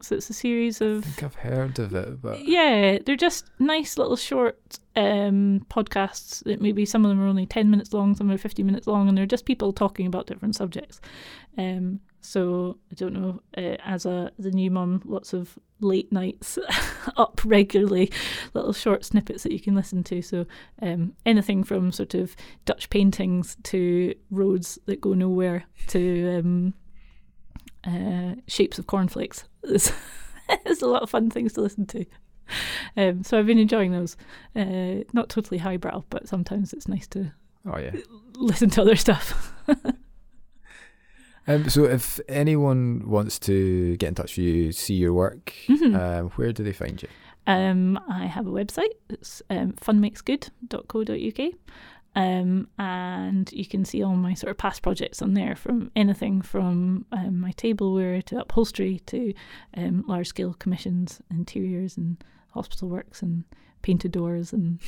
So it's a series of. I think I've heard of it, but yeah, they're just nice little short um, podcasts. That maybe some of them are only ten minutes long, some are fifty minutes long, and they're just people talking about different subjects. Um, so I don't know. Uh, as a a new mum, lots of late nights <laughs> up regularly, little short snippets that you can listen to. So um, anything from sort of Dutch paintings to roads that go nowhere to um, uh, shapes of cornflakes. <laughs> There's, there's a lot of fun things to listen to. Um, so I've been enjoying those. Uh, not totally highbrow, but sometimes it's nice to oh yeah listen to other stuff. <laughs> um, so if anyone wants to get in touch with you, see your work, mm-hmm. um, where do they find you? Um, I have a website. It's um, funmakesgood.co.uk. Um, and you can see all my sort of past projects on there from anything from um, my tableware to upholstery to um, large scale commissions, interiors and hospital works and painted doors and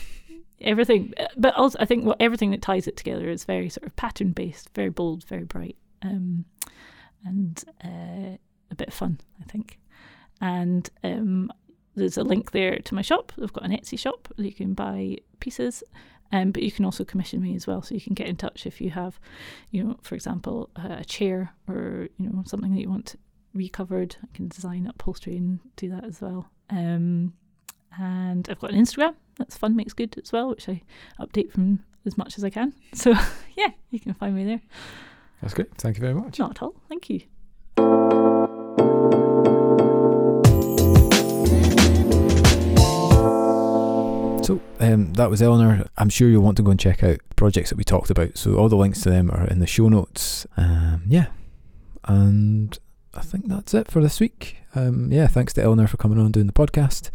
everything. But also, I think what everything that ties it together is very sort of pattern based, very bold, very bright, um, and uh, a bit fun, I think. And um, there's a link there to my shop. I've got an Etsy shop where you can buy pieces um, but you can also commission me as well, so you can get in touch if you have, you know, for example, a chair or you know something that you want recovered. I can design upholstery and do that as well. Um, and I've got an Instagram that's fun makes good as well, which I update from as much as I can. <laughs> So yeah, you can find me there. That's good. Thank you very much. Not at all. Thank you. So um, that was Eleanor. I'm sure you'll want to go and check out projects that we talked about. So all the links to them are in the show notes. Um, yeah, and I think that's it for this week. Um, yeah, thanks to Eleanor for coming on and doing the podcast.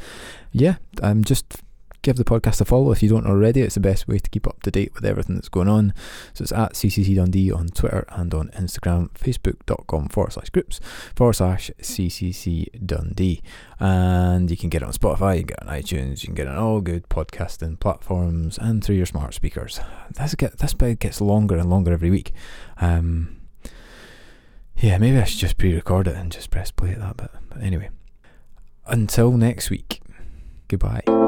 Yeah, I'm just give the podcast a follow if you don't already. It's the best way to keep up to date with everything that's going on. So it's at CCC Dundee on Twitter and on Instagram, facebook.com forward slash groups forward slash CCC Dundee. And you can get it on Spotify, you can get it on iTunes, you can get it on all good podcasting platforms and through your smart speakers. This, get, this bit gets longer and longer every week. Um, yeah, maybe I should just pre record it and just press play at that bit. But anyway, until next week, goodbye.